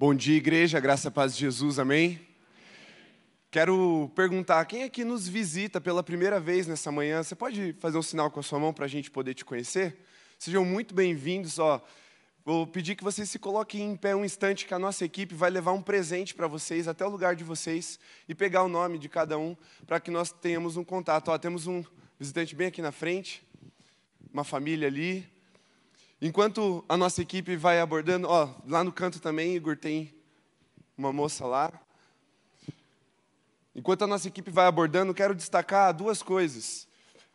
Bom dia, igreja, graça paz de Jesus, amém? Quero perguntar, quem aqui nos visita pela primeira vez nessa manhã? Você pode fazer um sinal com a sua mão para a gente poder te conhecer? Sejam muito bem-vindos. Ó, vou pedir que vocês se coloquem em pé um instante, que a nossa equipe vai levar um presente para vocês até o lugar de vocês e pegar o nome de cada um para que nós tenhamos um contato. Ó, temos um visitante bem aqui na frente, uma família ali. Enquanto a nossa equipe vai abordando, ó, lá no canto também, Igor tem uma moça lá. Enquanto a nossa equipe vai abordando, quero destacar duas coisas.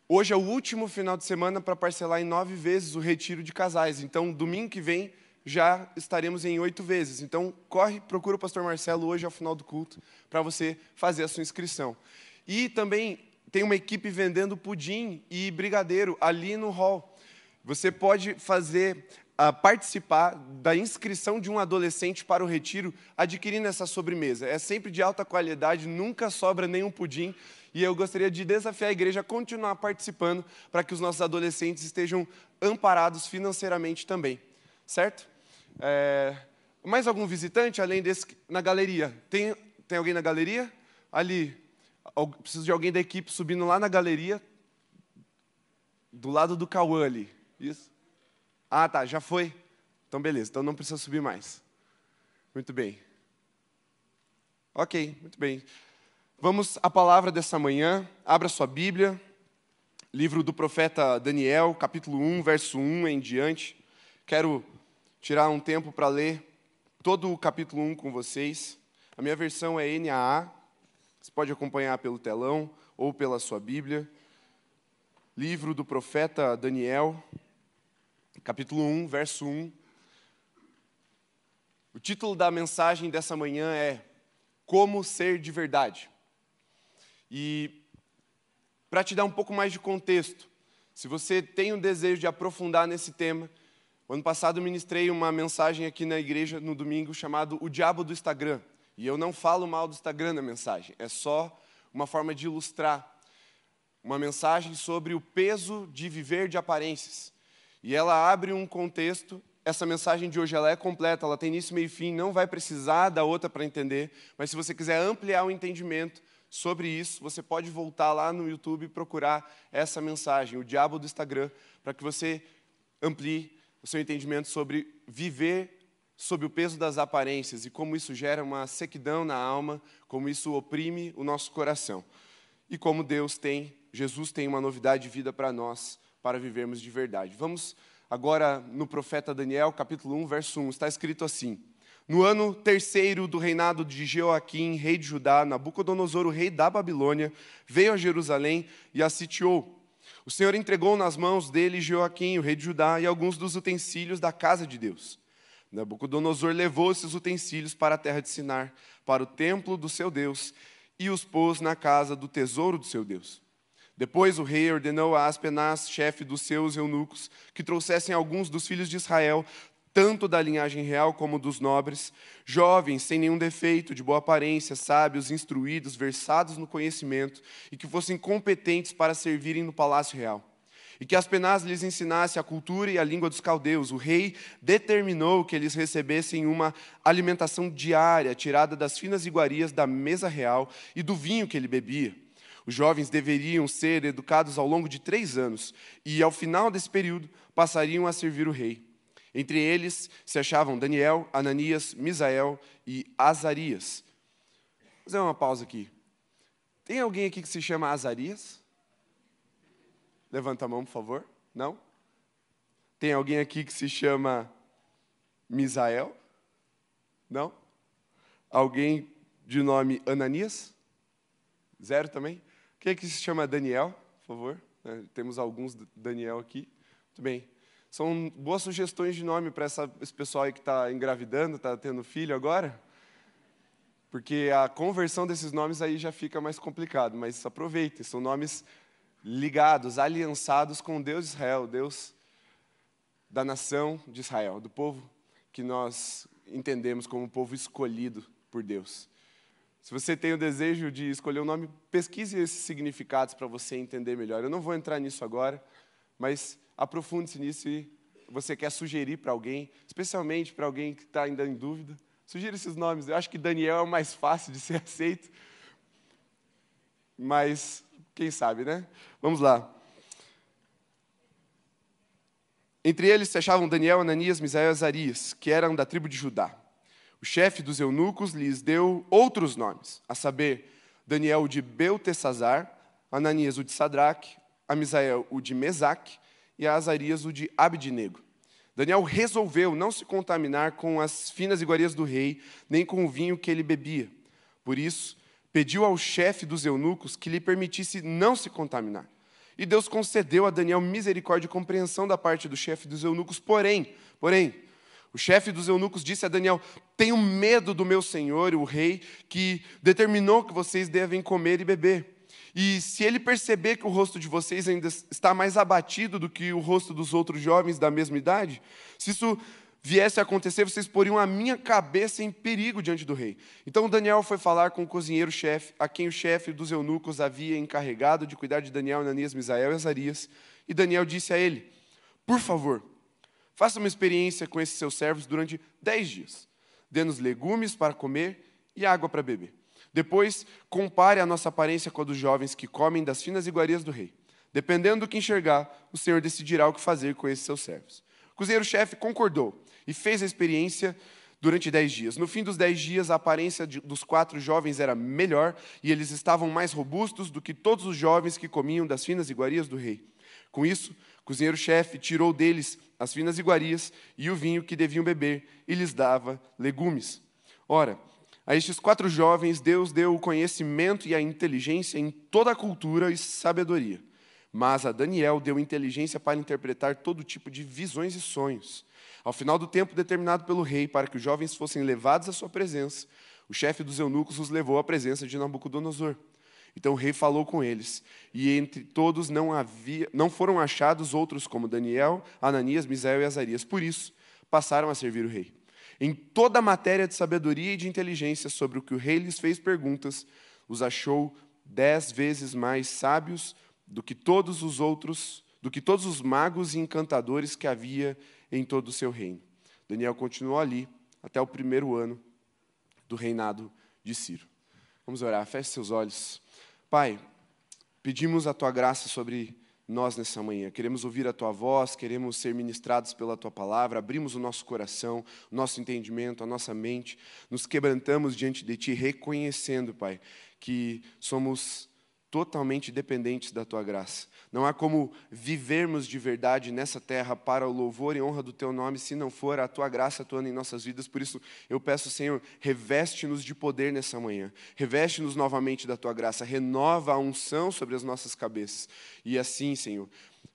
Hoje é o último final de semana para parcelar em nove vezes o retiro de casais. Então, domingo que vem já estaremos em oito vezes. Então, corre, procura o pastor Marcelo hoje ao final do culto para você fazer a sua inscrição. E também tem uma equipe vendendo pudim e brigadeiro ali no hall. Você pode fazer a participar da inscrição de um adolescente para o retiro adquirindo essa sobremesa. É sempre de alta qualidade, nunca sobra nenhum pudim. E eu gostaria de desafiar a igreja a continuar participando para que os nossos adolescentes estejam amparados financeiramente também. Certo? É... Mais algum visitante além desse na galeria? Tem, tem alguém na galeria? Ali. Preciso de alguém da equipe subindo lá na galeria, do lado do Cauã ali. Isso? Ah, tá, já foi? Então, beleza, então não precisa subir mais. Muito bem. Ok, muito bem. Vamos à palavra dessa manhã. Abra sua Bíblia, livro do profeta Daniel, capítulo 1, verso 1 em diante. Quero tirar um tempo para ler todo o capítulo 1 com vocês. A minha versão é NAA. Você pode acompanhar pelo telão ou pela sua Bíblia. Livro do profeta Daniel, capítulo 1, verso 1. O título da mensagem dessa manhã é Como Ser de Verdade. E para te dar um pouco mais de contexto, se você tem um desejo de aprofundar nesse tema, ano passado ministrei uma mensagem aqui na igreja no domingo chamado O Diabo do Instagram. E eu não falo mal do Instagram na mensagem, é só uma forma de ilustrar uma mensagem sobre o peso de viver de aparências. E ela abre um contexto. Essa mensagem de hoje ela é completa, ela tem início, meio e fim, não vai precisar da outra para entender, mas se você quiser ampliar o entendimento sobre isso, você pode voltar lá no YouTube e procurar essa mensagem, o diabo do Instagram, para que você amplie o seu entendimento sobre viver sob o peso das aparências e como isso gera uma sequidão na alma, como isso oprime o nosso coração. E como Deus tem, Jesus tem uma novidade de vida para nós para vivermos de verdade. Vamos agora no profeta Daniel, capítulo 1, verso 1. Está escrito assim: No ano terceiro do reinado de Jeoaquim, rei de Judá, Nabucodonosor, o rei da Babilônia, veio a Jerusalém e a sitiou. O Senhor entregou nas mãos dele Jeoaquim, o rei de Judá, e alguns dos utensílios da casa de Deus. Nabucodonosor levou esses utensílios para a terra de Sinar, para o templo do seu Deus, e os pôs na casa do tesouro do seu Deus. Depois o rei ordenou a Aspenaz, chefe dos seus eunucos, que trouxessem alguns dos filhos de Israel, tanto da linhagem real como dos nobres, jovens, sem nenhum defeito, de boa aparência, sábios, instruídos, versados no conhecimento, e que fossem competentes para servirem no palácio real. E que Aspenaz lhes ensinasse a cultura e a língua dos caldeus. O rei determinou que eles recebessem uma alimentação diária, tirada das finas iguarias da mesa real e do vinho que ele bebia. Os jovens deveriam ser educados ao longo de três anos e, ao final desse período, passariam a servir o rei. Entre eles se achavam Daniel, Ananias, Misael e Azarias. Vou fazer uma pausa aqui. Tem alguém aqui que se chama Azarias? Levanta a mão, por favor. Não? Tem alguém aqui que se chama Misael? Não? Alguém de nome Ananias? Zero também? Quem é que se chama Daniel, por favor? É, temos alguns Daniel aqui. Muito bem. São boas sugestões de nome para esse pessoal aí que está engravidando, está tendo filho agora. Porque a conversão desses nomes aí já fica mais complicado, mas aproveitem, são nomes ligados, aliançados com Deus de Israel, Deus da nação de Israel, do povo que nós entendemos como povo escolhido por Deus. Se você tem o desejo de escolher um nome, pesquise esses significados para você entender melhor. Eu não vou entrar nisso agora, mas aprofunde-se nisso e você quer sugerir para alguém, especialmente para alguém que está ainda em dúvida, Sugiro esses nomes. Eu acho que Daniel é o mais fácil de ser aceito. Mas, quem sabe, né? Vamos lá. Entre eles se achavam Daniel, Ananias, Misael e Azarias, que eram da tribo de Judá. O chefe dos eunucos lhes deu outros nomes, a saber, Daniel o de Beltesazar, Ananias o de Sadraque, a Misael o de Mesaque e Azarias o de Abidnego. Daniel resolveu não se contaminar com as finas iguarias do rei, nem com o vinho que ele bebia. Por isso, pediu ao chefe dos eunucos que lhe permitisse não se contaminar. E Deus concedeu a Daniel misericórdia e compreensão da parte do chefe dos eunucos, porém, porém, o chefe dos eunucos disse a Daniel: Tenho medo do meu senhor, o rei, que determinou que vocês devem comer e beber. E se ele perceber que o rosto de vocês ainda está mais abatido do que o rosto dos outros jovens da mesma idade, se isso viesse a acontecer, vocês poriam a minha cabeça em perigo diante do rei. Então Daniel foi falar com o cozinheiro-chefe, a quem o chefe dos eunucos havia encarregado de cuidar de Daniel, Ananias, Misael e Azarias. E Daniel disse a ele: Por favor, faça uma experiência com esses seus servos durante dez dias. Dê-nos legumes para comer e água para beber. Depois, compare a nossa aparência com a dos jovens que comem das finas iguarias do rei. Dependendo do que enxergar, o Senhor decidirá o que fazer com esses seus servos. O cozinheiro-chefe concordou e fez a experiência durante dez dias. No fim dos dez dias, a aparência de, dos quatro jovens era melhor e eles estavam mais robustos do que todos os jovens que comiam das finas iguarias do rei. Com isso, cozinheiro-chefe tirou deles as finas iguarias e o vinho que deviam beber e lhes dava legumes. Ora, a estes quatro jovens, Deus deu o conhecimento e a inteligência em toda a cultura e sabedoria. Mas a Daniel deu inteligência para interpretar todo tipo de visões e sonhos. Ao final do tempo determinado pelo rei para que os jovens fossem levados à sua presença, o chefe dos eunucos os levou à presença de Nabucodonosor. Então o rei falou com eles, e entre todos não, havia, não foram achados outros como Daniel, Ananias, Misael e Azarias. Por isso, passaram a servir o rei. Em toda a matéria de sabedoria e de inteligência sobre o que o rei lhes fez perguntas, os achou dez vezes mais sábios do que todos os outros, do que todos os magos e encantadores que havia em todo o seu reino. Daniel continuou ali até o primeiro ano do reinado de Ciro. Vamos orar, feche seus olhos. Pai, pedimos a tua graça sobre nós nessa manhã. Queremos ouvir a tua voz, queremos ser ministrados pela tua palavra, abrimos o nosso coração, o nosso entendimento, a nossa mente, nos quebrantamos diante de ti, reconhecendo, Pai, que somos totalmente dependentes da tua graça. Não há como vivermos de verdade nessa terra para o louvor e honra do teu nome se não for a tua graça atuando em nossas vidas. Por isso, eu peço, Senhor, reveste-nos de poder nessa manhã. Reveste-nos novamente da tua graça. Renova a unção sobre as nossas cabeças. E assim, Senhor,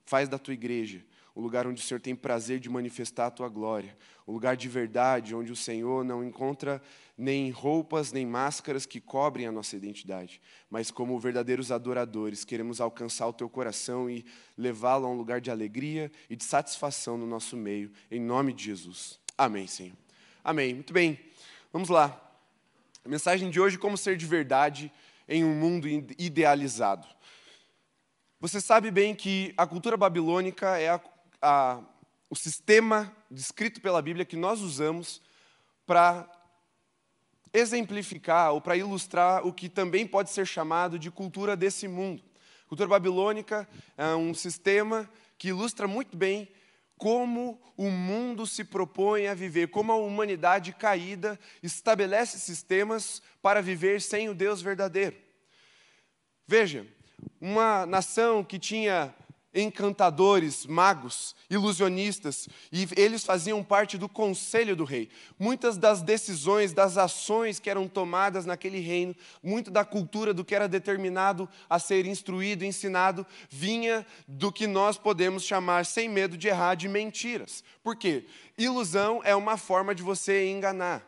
faz da tua igreja o lugar onde o Senhor tem prazer de manifestar a tua glória, o lugar de verdade, onde o Senhor não encontra nem roupas, nem máscaras que cobrem a nossa identidade, mas como verdadeiros adoradores, queremos alcançar o teu coração e levá-lo a um lugar de alegria e de satisfação no nosso meio, em nome de Jesus. Amém, Senhor. Amém. Muito bem, vamos lá. A mensagem de hoje: como ser de verdade em um mundo idealizado. Você sabe bem que a cultura babilônica é a a, o sistema descrito pela Bíblia que nós usamos para exemplificar ou para ilustrar o que também pode ser chamado de cultura desse mundo. A cultura babilônica é um sistema que ilustra muito bem como o mundo se propõe a viver, como a humanidade caída estabelece sistemas para viver sem o Deus verdadeiro. Veja, uma nação que tinha encantadores, magos, ilusionistas, e eles faziam parte do conselho do rei. Muitas das decisões, das ações que eram tomadas naquele reino, muito da cultura do que era determinado a ser instruído, ensinado, vinha do que nós podemos chamar, sem medo de errar, de mentiras. Por quê? Ilusão é uma forma de você enganar.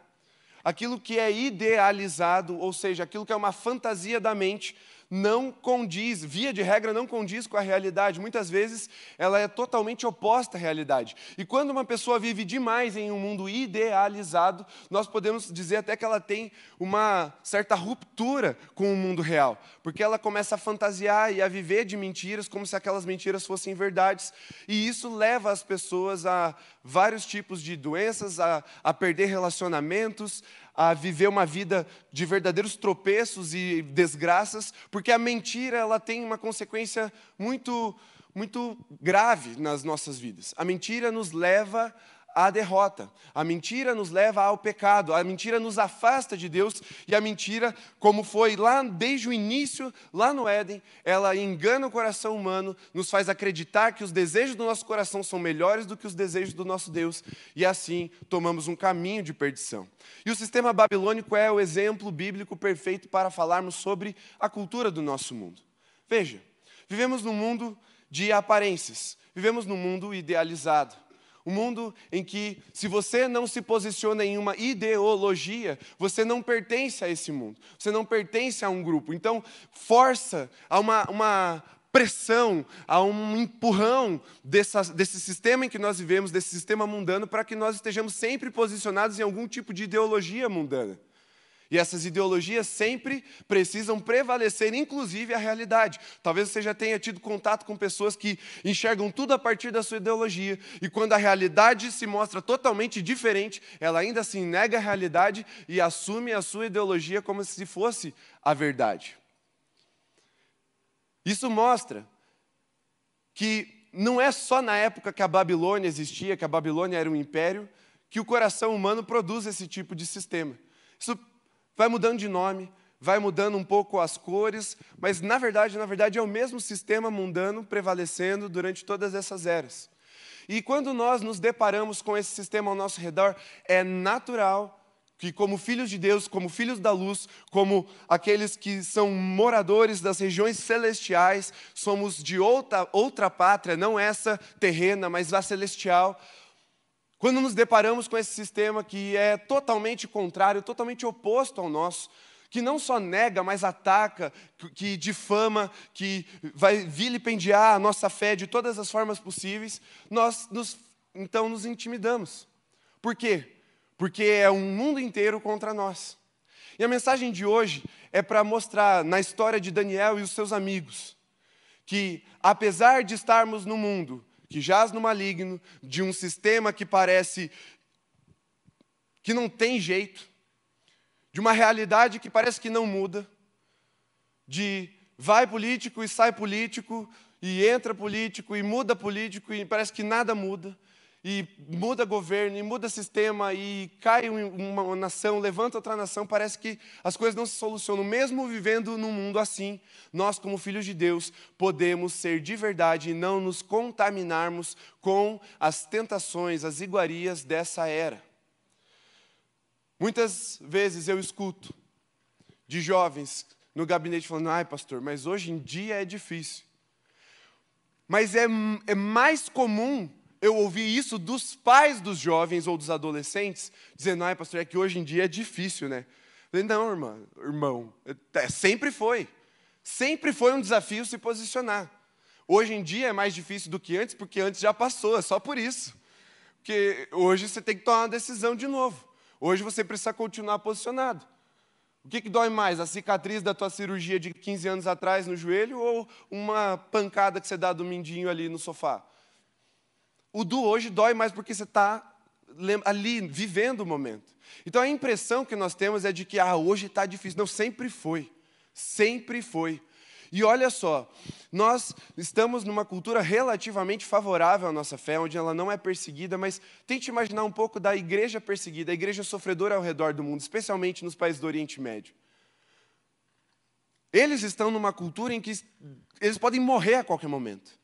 Aquilo que é idealizado, ou seja, aquilo que é uma fantasia da mente, não condiz, via de regra, não condiz com a realidade. Muitas vezes ela é totalmente oposta à realidade. E quando uma pessoa vive demais em um mundo idealizado, nós podemos dizer até que ela tem uma certa ruptura com o mundo real, porque ela começa a fantasiar e a viver de mentiras como se aquelas mentiras fossem verdades. E isso leva as pessoas a vários tipos de doenças, a, a perder relacionamentos, a viver uma vida de verdadeiros tropeços e desgraças, porque a mentira ela tem uma consequência muito muito grave nas nossas vidas. A mentira nos leva à derrota. A mentira nos leva ao pecado, a mentira nos afasta de Deus e a mentira, como foi lá desde o início, lá no Éden, ela engana o coração humano, nos faz acreditar que os desejos do nosso coração são melhores do que os desejos do nosso Deus e assim tomamos um caminho de perdição. E o sistema babilônico é o exemplo bíblico perfeito para falarmos sobre a cultura do nosso mundo. Veja, vivemos num mundo de aparências, vivemos num mundo idealizado. Um mundo em que, se você não se posiciona em uma ideologia, você não pertence a esse mundo, você não pertence a um grupo. Então, força a uma, uma pressão, a um empurrão dessa, desse sistema em que nós vivemos, desse sistema mundano, para que nós estejamos sempre posicionados em algum tipo de ideologia mundana. E essas ideologias sempre precisam prevalecer, inclusive a realidade. Talvez você já tenha tido contato com pessoas que enxergam tudo a partir da sua ideologia, e quando a realidade se mostra totalmente diferente, ela ainda assim nega a realidade e assume a sua ideologia como se fosse a verdade. Isso mostra que não é só na época que a Babilônia existia, que a Babilônia era um império, que o coração humano produz esse tipo de sistema. Isso vai mudando de nome, vai mudando um pouco as cores, mas na verdade, na verdade é o mesmo sistema mundano prevalecendo durante todas essas eras. E quando nós nos deparamos com esse sistema ao nosso redor, é natural que, como filhos de Deus, como filhos da luz, como aqueles que são moradores das regiões celestiais, somos de outra, outra pátria, não essa terrena, mas a celestial, quando nos deparamos com esse sistema que é totalmente contrário, totalmente oposto ao nosso, que não só nega, mas ataca, que difama, que vai vilipendiar a nossa fé de todas as formas possíveis, nós nos, então nos intimidamos. Por quê? Porque é um mundo inteiro contra nós. E a mensagem de hoje é para mostrar na história de Daniel e os seus amigos que, apesar de estarmos no mundo que jaz no maligno, de um sistema que parece que não tem jeito, de uma realidade que parece que não muda, de vai político e sai político, e entra político e muda político, e parece que nada muda e muda governo, e muda sistema, e cai uma nação, levanta outra nação, parece que as coisas não se solucionam. Mesmo vivendo num mundo assim, nós, como filhos de Deus, podemos ser de verdade e não nos contaminarmos com as tentações, as iguarias dessa era. Muitas vezes eu escuto de jovens no gabinete falando: ai, pastor, mas hoje em dia é difícil. Mas é, é mais comum eu ouvi isso dos pais dos jovens ou dos adolescentes, dizendo, ai, pastor, é que hoje em dia é difícil, né? Falei, não, irmã, irmão, é, sempre foi. Sempre foi um desafio se posicionar. Hoje em dia é mais difícil do que antes, porque antes já passou, é só por isso. Porque hoje você tem que tomar uma decisão de novo. Hoje você precisa continuar posicionado. O que, que dói mais, a cicatriz da tua cirurgia de 15 anos atrás no joelho ou uma pancada que você dá do mindinho ali no sofá? O do hoje dói mais porque você está ali vivendo o momento. Então a impressão que nós temos é de que ah, hoje está difícil. Não, sempre foi. Sempre foi. E olha só, nós estamos numa cultura relativamente favorável à nossa fé, onde ela não é perseguida, mas tente imaginar um pouco da igreja perseguida, a igreja sofredora ao redor do mundo, especialmente nos países do Oriente Médio. Eles estão numa cultura em que eles podem morrer a qualquer momento.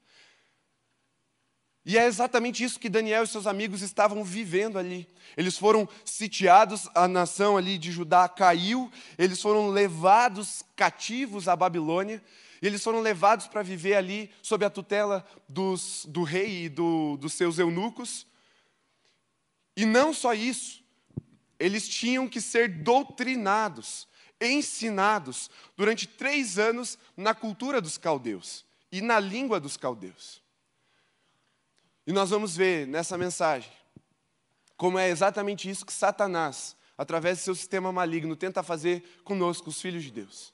E é exatamente isso que Daniel e seus amigos estavam vivendo ali. Eles foram sitiados, a nação ali de Judá caiu, eles foram levados cativos à Babilônia, e eles foram levados para viver ali sob a tutela dos, do rei e do, dos seus eunucos. E não só isso, eles tinham que ser doutrinados. ensinados durante três anos na cultura dos caldeus e na língua dos caldeus. E nós vamos ver nessa mensagem como é exatamente isso que Satanás, através do seu sistema maligno, tenta fazer conosco, os filhos de Deus.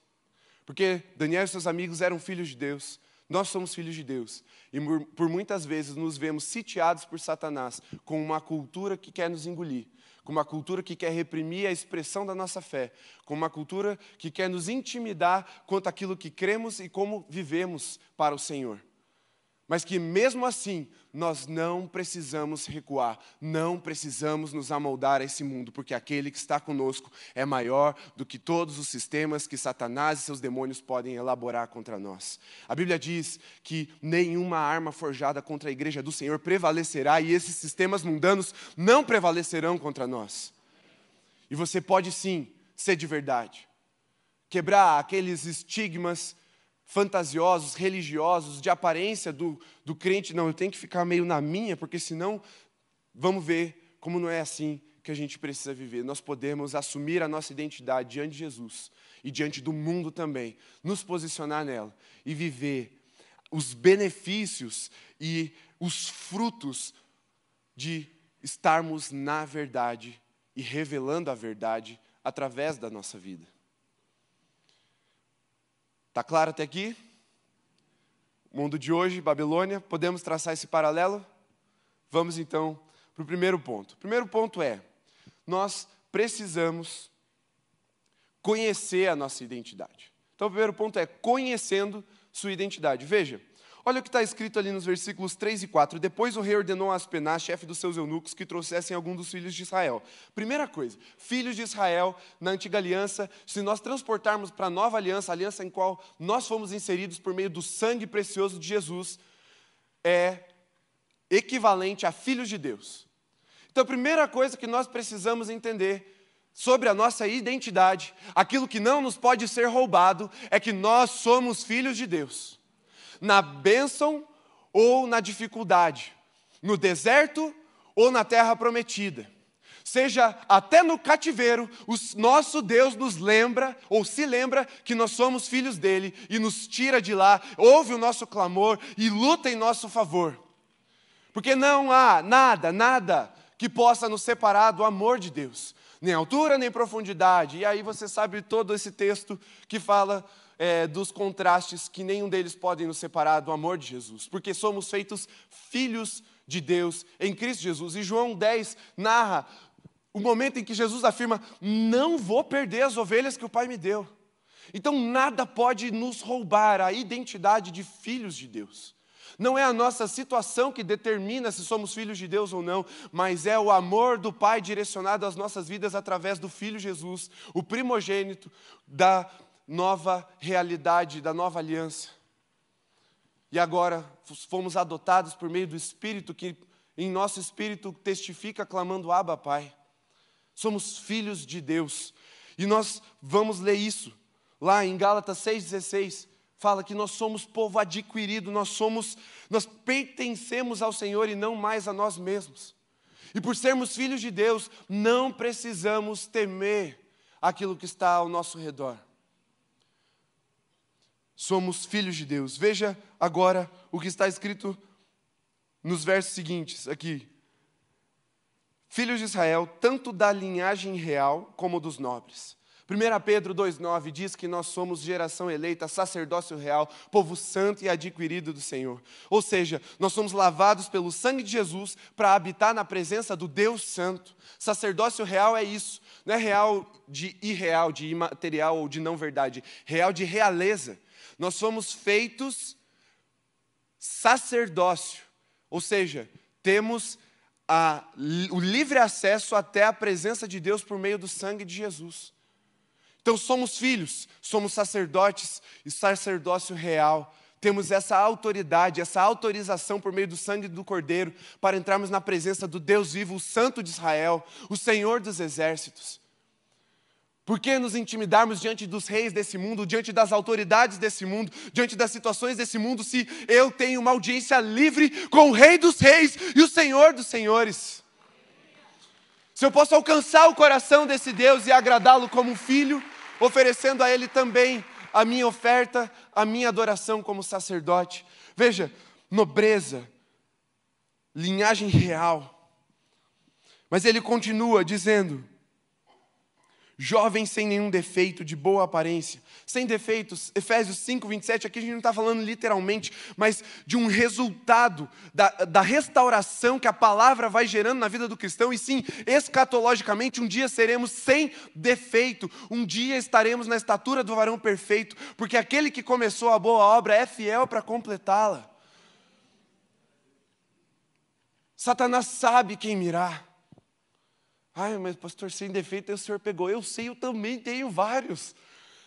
Porque Daniel e seus amigos eram filhos de Deus, nós somos filhos de Deus. E por muitas vezes nos vemos sitiados por Satanás com uma cultura que quer nos engolir, com uma cultura que quer reprimir a expressão da nossa fé, com uma cultura que quer nos intimidar quanto àquilo que cremos e como vivemos para o Senhor mas que mesmo assim nós não precisamos recuar, não precisamos nos amoldar a esse mundo, porque aquele que está conosco é maior do que todos os sistemas que Satanás e seus demônios podem elaborar contra nós. A Bíblia diz que nenhuma arma forjada contra a igreja do Senhor prevalecerá e esses sistemas mundanos não prevalecerão contra nós. E você pode sim ser de verdade, quebrar aqueles estigmas fantasiosos, religiosos, de aparência do, do crente. Não, eu tenho que ficar meio na minha, porque senão vamos ver como não é assim que a gente precisa viver. Nós podemos assumir a nossa identidade diante de Jesus e diante do mundo também, nos posicionar nela e viver os benefícios e os frutos de estarmos na verdade e revelando a verdade através da nossa vida. Está claro até aqui? Mundo de hoje, Babilônia, podemos traçar esse paralelo? Vamos então para o primeiro ponto. O primeiro ponto é: nós precisamos conhecer a nossa identidade. Então, o primeiro ponto é conhecendo sua identidade. Veja, Olha o que está escrito ali nos versículos 3 e 4. Depois o rei ordenou a Aspenaz, chefe dos seus eunucos, que trouxessem algum dos filhos de Israel. Primeira coisa, filhos de Israel, na antiga aliança, se nós transportarmos para a nova aliança, a aliança em qual nós fomos inseridos por meio do sangue precioso de Jesus, é equivalente a filhos de Deus. Então, a primeira coisa que nós precisamos entender sobre a nossa identidade, aquilo que não nos pode ser roubado, é que nós somos filhos de Deus na bênção ou na dificuldade, no deserto ou na terra prometida. Seja até no cativeiro, o nosso Deus nos lembra, ou se lembra, que nós somos filhos dele e nos tira de lá, ouve o nosso clamor e luta em nosso favor. Porque não há nada, nada que possa nos separar do amor de Deus, nem altura nem profundidade. E aí você sabe todo esse texto que fala é, dos contrastes que nenhum deles podem nos separar do amor de Jesus, porque somos feitos filhos de Deus em Cristo Jesus. E João 10 narra o momento em que Jesus afirma: Não vou perder as ovelhas que o Pai me deu. Então, nada pode nos roubar a identidade de filhos de Deus. Não é a nossa situação que determina se somos filhos de Deus ou não, mas é o amor do Pai direcionado às nossas vidas através do Filho Jesus, o primogênito da nova realidade, da nova aliança. E agora fomos adotados por meio do Espírito que em nosso espírito testifica clamando Abba, Pai. Somos filhos de Deus. E nós vamos ler isso lá em Gálatas 6:16, fala que nós somos povo adquirido, nós somos nós pertencemos ao Senhor e não mais a nós mesmos. E por sermos filhos de Deus, não precisamos temer aquilo que está ao nosso redor somos filhos de Deus. Veja agora o que está escrito nos versos seguintes aqui. Filhos de Israel, tanto da linhagem real como dos nobres. 1 Pedro 2,9 diz que nós somos geração eleita, sacerdócio real, povo santo e adquirido do Senhor. Ou seja, nós somos lavados pelo sangue de Jesus para habitar na presença do Deus Santo. Sacerdócio real é isso, não é real de irreal, de imaterial ou de não verdade, real de realeza. Nós somos feitos sacerdócio, ou seja, temos a, o livre acesso até a presença de Deus por meio do sangue de Jesus. Então somos filhos, somos sacerdotes e sacerdócio real. Temos essa autoridade, essa autorização por meio do sangue do Cordeiro para entrarmos na presença do Deus vivo, o Santo de Israel, o Senhor dos exércitos. Por que nos intimidarmos diante dos reis desse mundo, diante das autoridades desse mundo, diante das situações desse mundo, se eu tenho uma audiência livre com o Rei dos Reis e o Senhor dos Senhores? Se eu posso alcançar o coração desse Deus e agradá-lo como filho, oferecendo a Ele também a minha oferta, a minha adoração como sacerdote. Veja, nobreza, linhagem real. Mas ele continua dizendo: jovem sem nenhum defeito, de boa aparência, sem defeitos. Efésios 5, 27, aqui a gente não está falando literalmente, mas de um resultado da, da restauração que a palavra vai gerando na vida do cristão, e sim, escatologicamente, um dia seremos sem defeito, um dia estaremos na estatura do varão perfeito, porque aquele que começou a boa obra é fiel para completá-la. Satanás sabe quem mirar. Ai, mas pastor, sem defeito o senhor pegou. Eu sei, eu também tenho vários.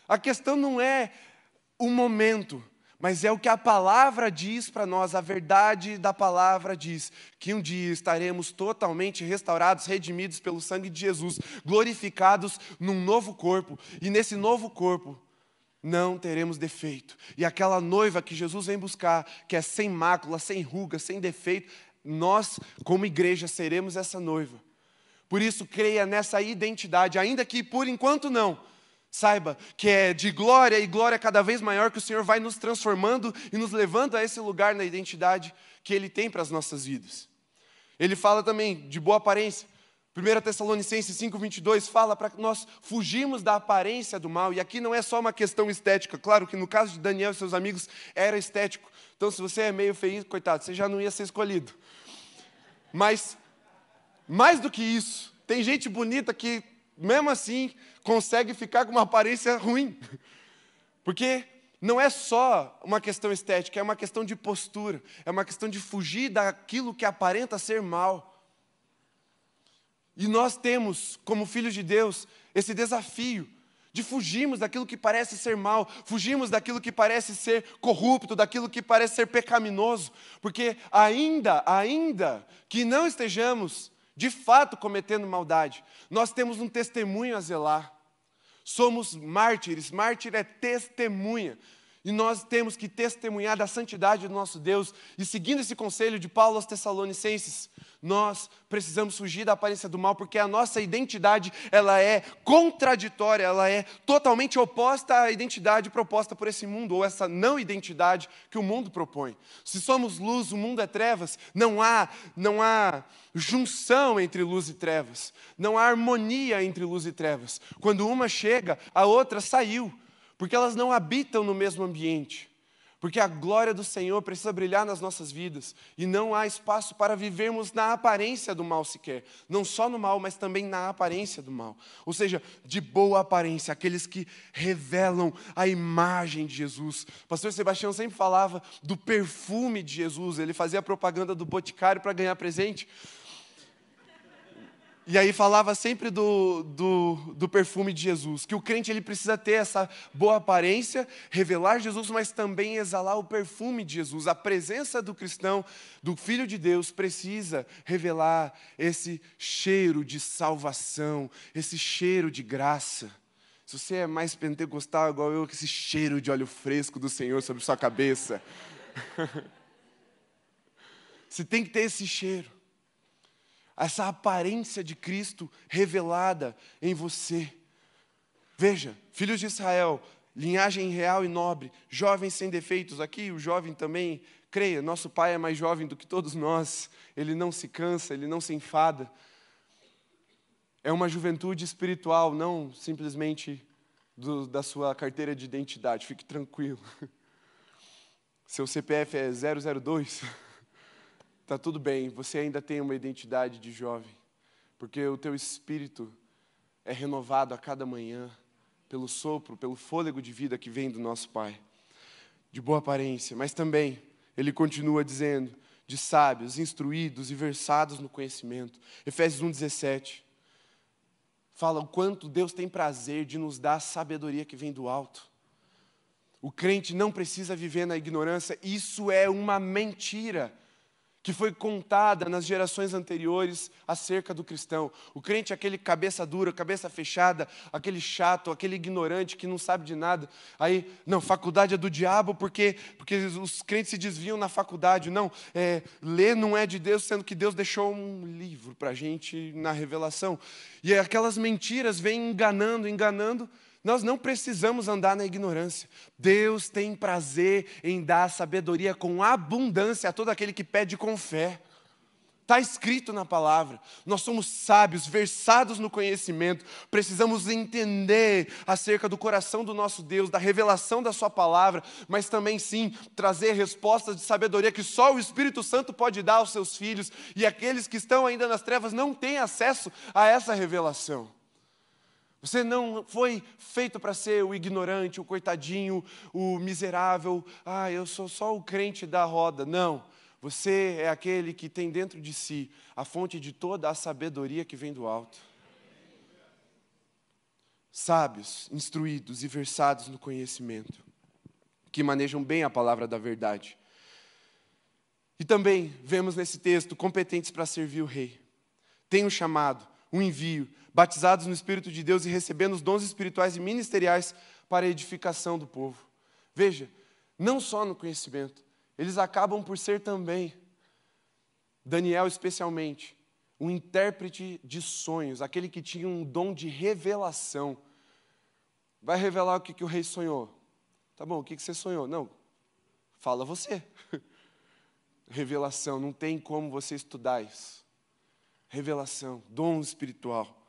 A questão não é o momento, mas é o que a palavra diz para nós, a verdade da palavra diz, que um dia estaremos totalmente restaurados, redimidos pelo sangue de Jesus, glorificados num novo corpo, e nesse novo corpo não teremos defeito. E aquela noiva que Jesus vem buscar, que é sem mácula, sem ruga, sem defeito, nós, como igreja, seremos essa noiva. Por isso, creia nessa identidade, ainda que por enquanto não. Saiba que é de glória e glória cada vez maior que o Senhor vai nos transformando e nos levando a esse lugar na identidade que Ele tem para as nossas vidas. Ele fala também de boa aparência. 1 Tessalonicenses 5,22 fala para nós fugirmos da aparência do mal. E aqui não é só uma questão estética. Claro que no caso de Daniel e seus amigos era estético. Então, se você é meio feio, coitado, você já não ia ser escolhido. Mas mais do que isso, tem gente bonita que, mesmo assim, consegue ficar com uma aparência ruim. Porque não é só uma questão estética, é uma questão de postura, é uma questão de fugir daquilo que aparenta ser mal. E nós temos, como filhos de Deus, esse desafio de fugirmos daquilo que parece ser mal, fugirmos daquilo que parece ser corrupto, daquilo que parece ser pecaminoso, porque ainda, ainda que não estejamos de fato cometendo maldade. Nós temos um testemunho a zelar. Somos mártires, mártir é testemunha. E nós temos que testemunhar da santidade do nosso Deus. E seguindo esse conselho de Paulo aos Tessalonicenses, nós precisamos fugir da aparência do mal, porque a nossa identidade, ela é contraditória, ela é totalmente oposta à identidade proposta por esse mundo, ou essa não identidade que o mundo propõe. Se somos luz, o mundo é trevas, não há, não há junção entre luz e trevas, não há harmonia entre luz e trevas. Quando uma chega, a outra saiu porque elas não habitam no mesmo ambiente. Porque a glória do Senhor precisa brilhar nas nossas vidas e não há espaço para vivermos na aparência do mal sequer. Não só no mal, mas também na aparência do mal. Ou seja, de boa aparência, aqueles que revelam a imagem de Jesus. O pastor Sebastião sempre falava do perfume de Jesus, ele fazia propaganda do boticário para ganhar presente. E aí falava sempre do, do, do, perfume de Jesus, que o crente ele precisa ter essa boa aparência, revelar Jesus, mas também exalar o perfume de Jesus. A presença do cristão, do Filho de Deus, precisa revelar esse cheiro de salvação, esse cheiro de graça. Se você é mais pentecostal igual eu, esse cheiro de óleo fresco do Senhor sobre sua cabeça. você tem que ter esse cheiro essa aparência de Cristo revelada em você. Veja, filhos de Israel, linhagem real e nobre, jovens sem defeitos. Aqui o jovem também, creia, nosso pai é mais jovem do que todos nós, ele não se cansa, ele não se enfada. É uma juventude espiritual, não simplesmente do, da sua carteira de identidade, fique tranquilo. Seu CPF é 002. Está tudo bem, você ainda tem uma identidade de jovem, porque o teu espírito é renovado a cada manhã pelo sopro, pelo fôlego de vida que vem do nosso Pai. De boa aparência, mas também ele continua dizendo de sábios, instruídos e versados no conhecimento. Efésios 1:17 fala o quanto Deus tem prazer de nos dar a sabedoria que vem do alto. O crente não precisa viver na ignorância, isso é uma mentira que foi contada nas gerações anteriores acerca do cristão. O crente é aquele cabeça dura, cabeça fechada, aquele chato, aquele ignorante que não sabe de nada. Aí, não, faculdade é do diabo porque, porque os crentes se desviam na faculdade. Não, é, ler não é de Deus, sendo que Deus deixou um livro para a gente na revelação. E aquelas mentiras vêm enganando, enganando, Nós não precisamos andar na ignorância. Deus tem prazer em dar sabedoria com abundância a todo aquele que pede com fé. Está escrito na palavra. Nós somos sábios, versados no conhecimento. Precisamos entender acerca do coração do nosso Deus, da revelação da Sua palavra, mas também, sim, trazer respostas de sabedoria que só o Espírito Santo pode dar aos seus filhos. E aqueles que estão ainda nas trevas não têm acesso a essa revelação. Você não foi feito para ser o ignorante, o coitadinho, o miserável. Ah, eu sou só o crente da roda. Não. Você é aquele que tem dentro de si a fonte de toda a sabedoria que vem do alto. Sábios, instruídos e versados no conhecimento, que manejam bem a palavra da verdade. E também vemos nesse texto competentes para servir o rei. Tem um chamado, um envio, batizados no Espírito de Deus e recebendo os dons espirituais e ministeriais para a edificação do povo. Veja, não só no conhecimento, eles acabam por ser também, Daniel especialmente, um intérprete de sonhos, aquele que tinha um dom de revelação. Vai revelar o que, que o rei sonhou. Tá bom, o que, que você sonhou? Não, fala você. Revelação, não tem como você estudar isso. Revelação, dom espiritual.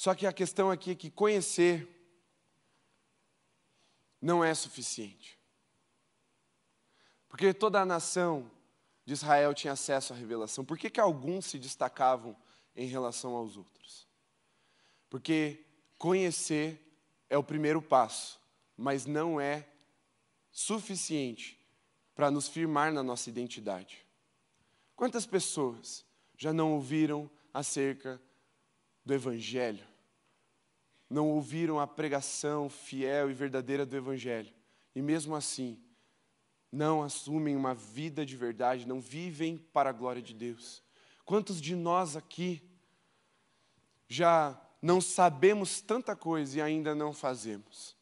Só que a questão aqui é que conhecer não é suficiente. Porque toda a nação de Israel tinha acesso à revelação. Por que, que alguns se destacavam em relação aos outros? Porque conhecer é o primeiro passo, mas não é suficiente para nos firmar na nossa identidade. Quantas pessoas já não ouviram acerca do Evangelho? Não ouviram a pregação fiel e verdadeira do Evangelho, e mesmo assim não assumem uma vida de verdade, não vivem para a glória de Deus. Quantos de nós aqui já não sabemos tanta coisa e ainda não fazemos?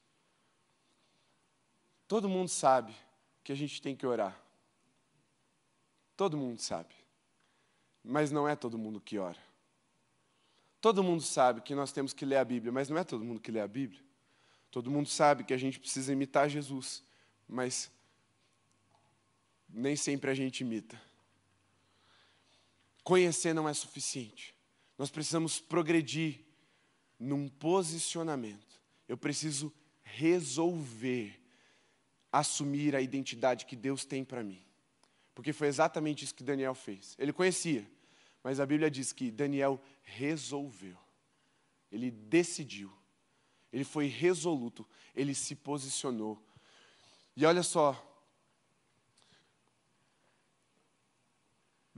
Todo mundo sabe que a gente tem que orar. Todo mundo sabe. Mas não é todo mundo que ora. Todo mundo sabe que nós temos que ler a Bíblia, mas não é todo mundo que lê a Bíblia. Todo mundo sabe que a gente precisa imitar Jesus, mas nem sempre a gente imita. Conhecer não é suficiente. Nós precisamos progredir num posicionamento. Eu preciso resolver assumir a identidade que Deus tem para mim. Porque foi exatamente isso que Daniel fez. Ele conhecia, mas a Bíblia diz que Daniel resolveu. Ele decidiu. Ele foi resoluto, ele se posicionou. E olha só,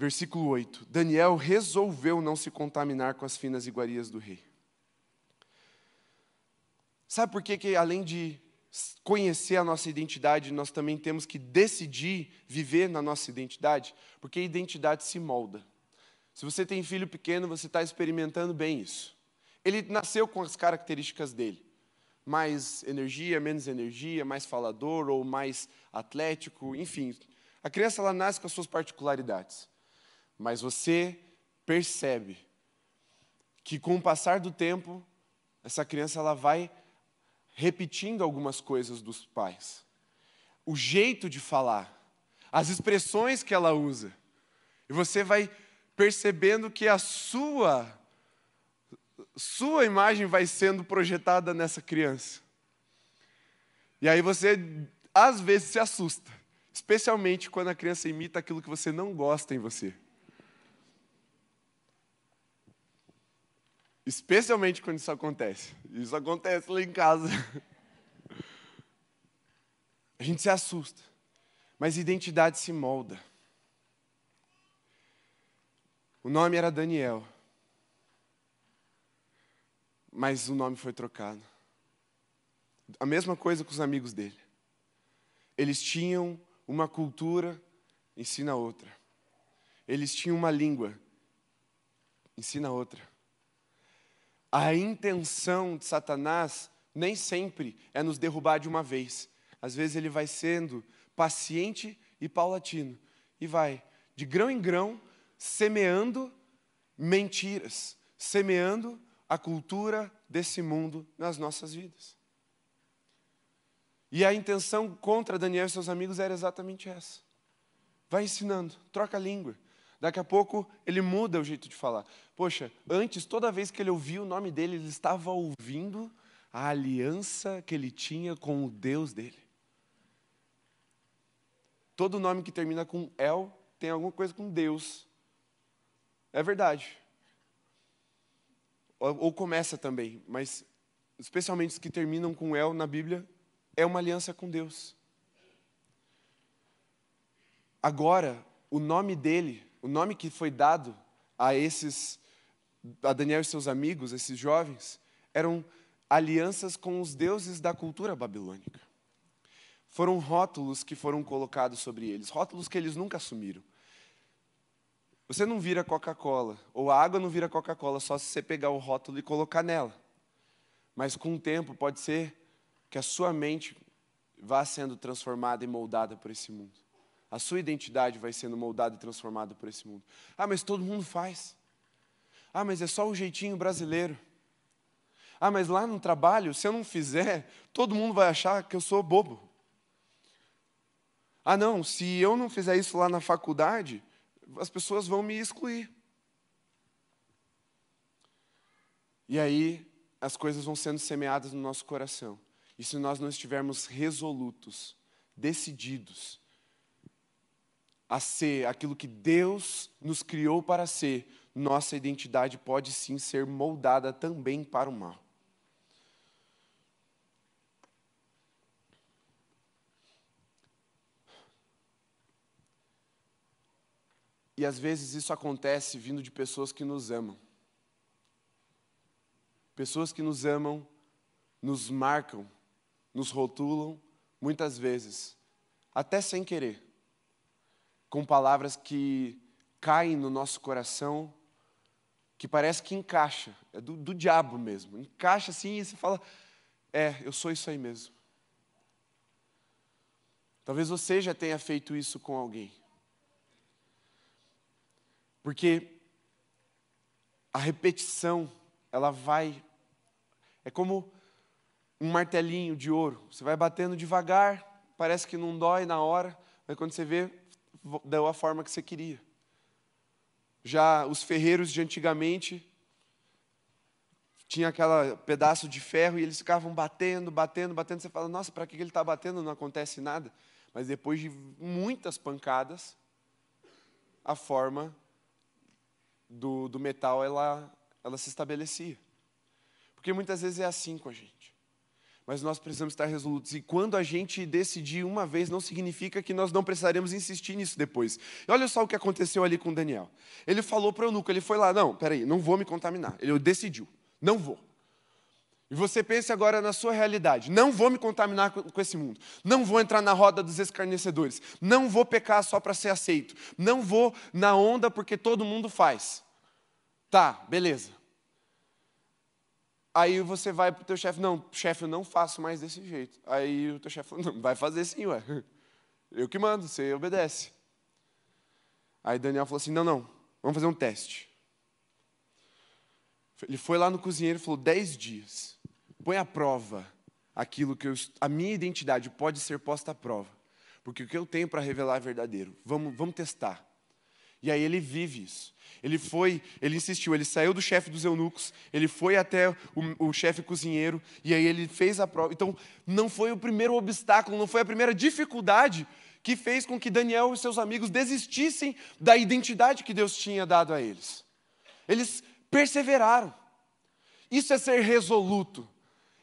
Versículo 8: Daniel resolveu não se contaminar com as finas iguarias do rei. Sabe por que, que além de conhecer a nossa identidade, nós também temos que decidir viver na nossa identidade? Porque a identidade se molda. Se você tem filho pequeno, você está experimentando bem isso. Ele nasceu com as características dele. Mais energia, menos energia, mais falador ou mais atlético, enfim. A criança ela nasce com as suas particularidades. Mas você percebe que com o passar do tempo, essa criança ela vai repetindo algumas coisas dos pais. O jeito de falar, as expressões que ela usa. E você vai percebendo que a sua sua imagem vai sendo projetada nessa criança. E aí você às vezes se assusta, especialmente quando a criança imita aquilo que você não gosta em você. Especialmente quando isso acontece. Isso acontece lá em casa. A gente se assusta. Mas identidade se molda. O nome era Daniel. Mas o nome foi trocado. A mesma coisa com os amigos dele. Eles tinham uma cultura, ensina outra. Eles tinham uma língua, ensina outra. A intenção de Satanás nem sempre é nos derrubar de uma vez. Às vezes ele vai sendo paciente e paulatino e vai de grão em grão semeando mentiras, semeando a cultura desse mundo nas nossas vidas. E a intenção contra Daniel e seus amigos era exatamente essa. Vai ensinando, troca a língua. Daqui a pouco ele muda o jeito de falar. Poxa, antes, toda vez que ele ouvia o nome dele, ele estava ouvindo a aliança que ele tinha com o Deus dele. Todo nome que termina com El tem alguma coisa com Deus. É verdade. Ou, ou começa também, mas especialmente os que terminam com El na Bíblia, é uma aliança com Deus. Agora, o nome dele, o nome que foi dado a esses, a Daniel e seus amigos, esses jovens, eram alianças com os deuses da cultura babilônica. Foram rótulos que foram colocados sobre eles, rótulos que eles nunca assumiram. Você não vira Coca-Cola, ou a água não vira Coca-Cola só se você pegar o rótulo e colocar nela. Mas com o tempo pode ser que a sua mente vá sendo transformada e moldada por esse mundo. A sua identidade vai sendo moldada e transformada por esse mundo. Ah, mas todo mundo faz. Ah, mas é só o jeitinho brasileiro. Ah, mas lá no trabalho, se eu não fizer, todo mundo vai achar que eu sou bobo. Ah, não, se eu não fizer isso lá na faculdade, as pessoas vão me excluir. E aí, as coisas vão sendo semeadas no nosso coração. E se nós não estivermos resolutos, decididos a ser aquilo que Deus nos criou para ser, nossa identidade pode sim ser moldada também para o mal. E às vezes isso acontece vindo de pessoas que nos amam. Pessoas que nos amam, nos marcam nos rotulam, muitas vezes, até sem querer, com palavras que caem no nosso coração, que parece que encaixa, é do, do diabo mesmo, encaixa assim e você fala, é, eu sou isso aí mesmo. Talvez você já tenha feito isso com alguém. Porque a repetição, ela vai. É como um martelinho de ouro. Você vai batendo devagar, parece que não dói na hora, mas quando você vê, deu a forma que você queria. Já os ferreiros de antigamente tinha aquele pedaço de ferro e eles ficavam batendo, batendo, batendo. Você fala, nossa, para que ele está batendo? Não acontece nada. Mas depois de muitas pancadas, a forma do, do metal ela, ela se estabelecia. Porque muitas vezes é assim com a gente mas nós precisamos estar resolutos. E quando a gente decidir uma vez, não significa que nós não precisaremos insistir nisso depois. E olha só o que aconteceu ali com Daniel. Ele falou para o eunuco, ele foi lá, não, peraí, não vou me contaminar. Ele decidiu, não vou. E você pense agora na sua realidade. Não vou me contaminar com esse mundo. Não vou entrar na roda dos escarnecedores. Não vou pecar só para ser aceito. Não vou na onda porque todo mundo faz. Tá, beleza. Aí você vai para o teu chefe, não, chefe, eu não faço mais desse jeito. Aí o teu chefe falou, não, vai fazer sim, ué. Eu que mando, você obedece. Aí Daniel falou assim, não, não, vamos fazer um teste. Ele foi lá no cozinheiro e falou, dez dias, põe à prova aquilo que eu, a minha identidade pode ser posta à prova. Porque o que eu tenho para revelar é verdadeiro. Vamos, vamos testar. E aí ele vive isso. Ele foi, ele insistiu, ele saiu do chefe dos eunucos, ele foi até o, o chefe cozinheiro, e aí ele fez a prova. Então, não foi o primeiro obstáculo, não foi a primeira dificuldade que fez com que Daniel e seus amigos desistissem da identidade que Deus tinha dado a eles. Eles perseveraram. Isso é ser resoluto.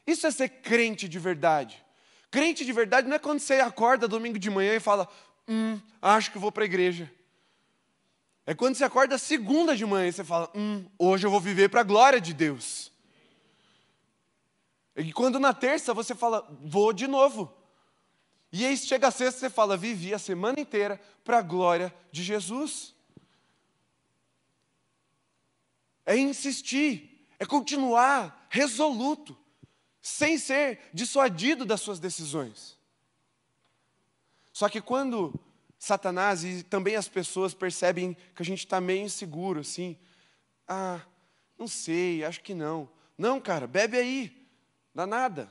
Isso é ser crente de verdade. Crente de verdade não é quando você acorda domingo de manhã e fala: Hum, acho que vou para a igreja. É quando você acorda segunda de manhã e você fala: Hum, hoje eu vou viver para a glória de Deus. E quando na terça você fala: Vou de novo. E aí chega a sexta e você fala: Vivi a semana inteira para a glória de Jesus. É insistir, é continuar resoluto, sem ser dissuadido das suas decisões. Só que quando Satanás e também as pessoas percebem que a gente está meio inseguro, assim. Ah, não sei, acho que não. Não, cara, bebe aí, dá nada.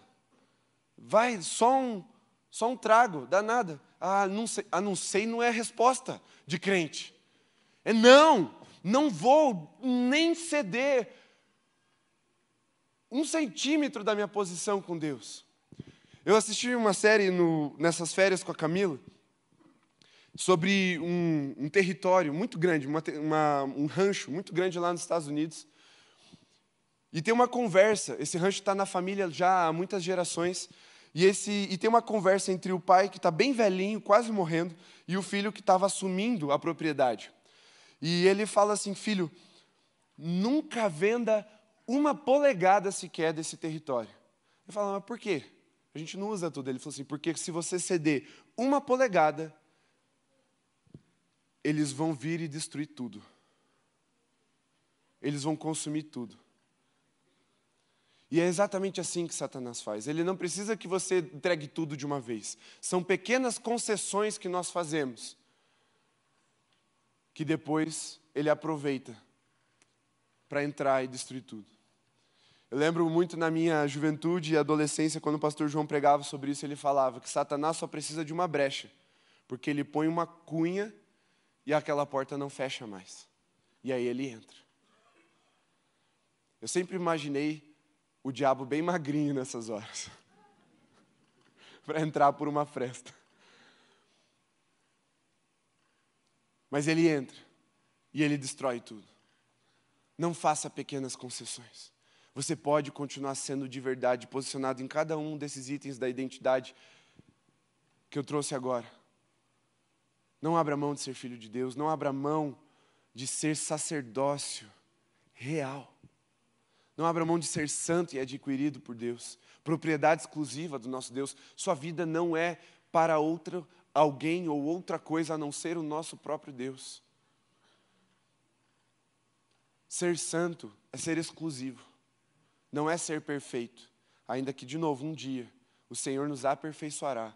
Vai, só um, só um trago, dá nada. Ah, não sei, ah, não sei não é a resposta de crente. É não, não vou nem ceder um centímetro da minha posição com Deus. Eu assisti uma série no, nessas férias com a Camila sobre um, um território muito grande, uma, uma, um rancho muito grande lá nos Estados Unidos. E tem uma conversa, esse rancho está na família já há muitas gerações, e, esse, e tem uma conversa entre o pai que está bem velhinho, quase morrendo, e o filho que estava assumindo a propriedade. E ele fala assim: filho, nunca venda uma polegada sequer desse território. Eu falo, mas por quê? A gente não usa tudo. Ele falou assim: porque se você ceder uma polegada, eles vão vir e destruir tudo. Eles vão consumir tudo. E é exatamente assim que Satanás faz. Ele não precisa que você entregue tudo de uma vez. São pequenas concessões que nós fazemos, que depois ele aproveita para entrar e destruir tudo. Eu lembro muito na minha juventude e adolescência, quando o pastor João pregava sobre isso, ele falava que Satanás só precisa de uma brecha, porque ele põe uma cunha e aquela porta não fecha mais. E aí ele entra. Eu sempre imaginei o diabo bem magrinho nessas horas, para entrar por uma fresta. Mas ele entra e ele destrói tudo. Não faça pequenas concessões você pode continuar sendo de verdade posicionado em cada um desses itens da identidade que eu trouxe agora. Não abra mão de ser filho de Deus, não abra mão de ser sacerdócio real. Não abra mão de ser santo e adquirido por Deus, propriedade exclusiva do nosso Deus. Sua vida não é para outra alguém ou outra coisa a não ser o nosso próprio Deus. Ser santo é ser exclusivo não é ser perfeito, ainda que, de novo, um dia o Senhor nos aperfeiçoará.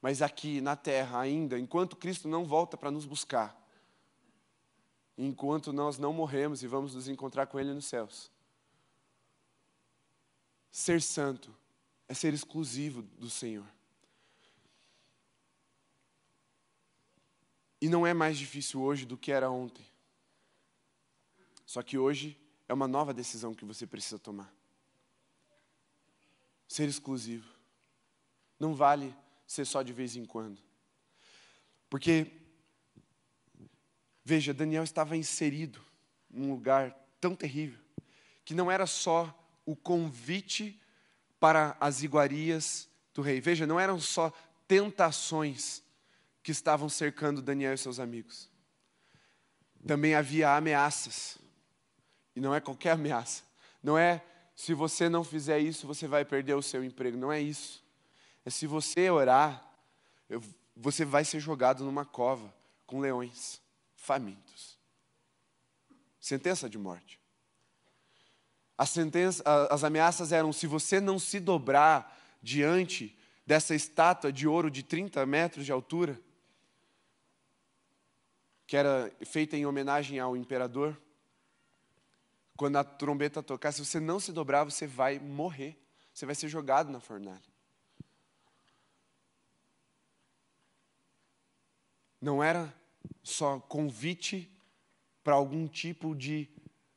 Mas aqui na terra, ainda, enquanto Cristo não volta para nos buscar, enquanto nós não morremos e vamos nos encontrar com Ele nos céus, ser santo é ser exclusivo do Senhor. E não é mais difícil hoje do que era ontem. Só que hoje é uma nova decisão que você precisa tomar ser exclusivo. Não vale ser só de vez em quando. Porque, veja, Daniel estava inserido num lugar tão terrível, que não era só o convite para as iguarias do rei. Veja, não eram só tentações que estavam cercando Daniel e seus amigos. Também havia ameaças. E não é qualquer ameaça. Não é se você não fizer isso, você vai perder o seu emprego. Não é isso. É se você orar, você vai ser jogado numa cova com leões famintos. Sentença de morte. As, sentença, as ameaças eram: se você não se dobrar diante dessa estátua de ouro de 30 metros de altura, que era feita em homenagem ao imperador, quando a trombeta tocar, se você não se dobrar, você vai morrer. Você vai ser jogado na fornalha. Não era só convite para algum tipo de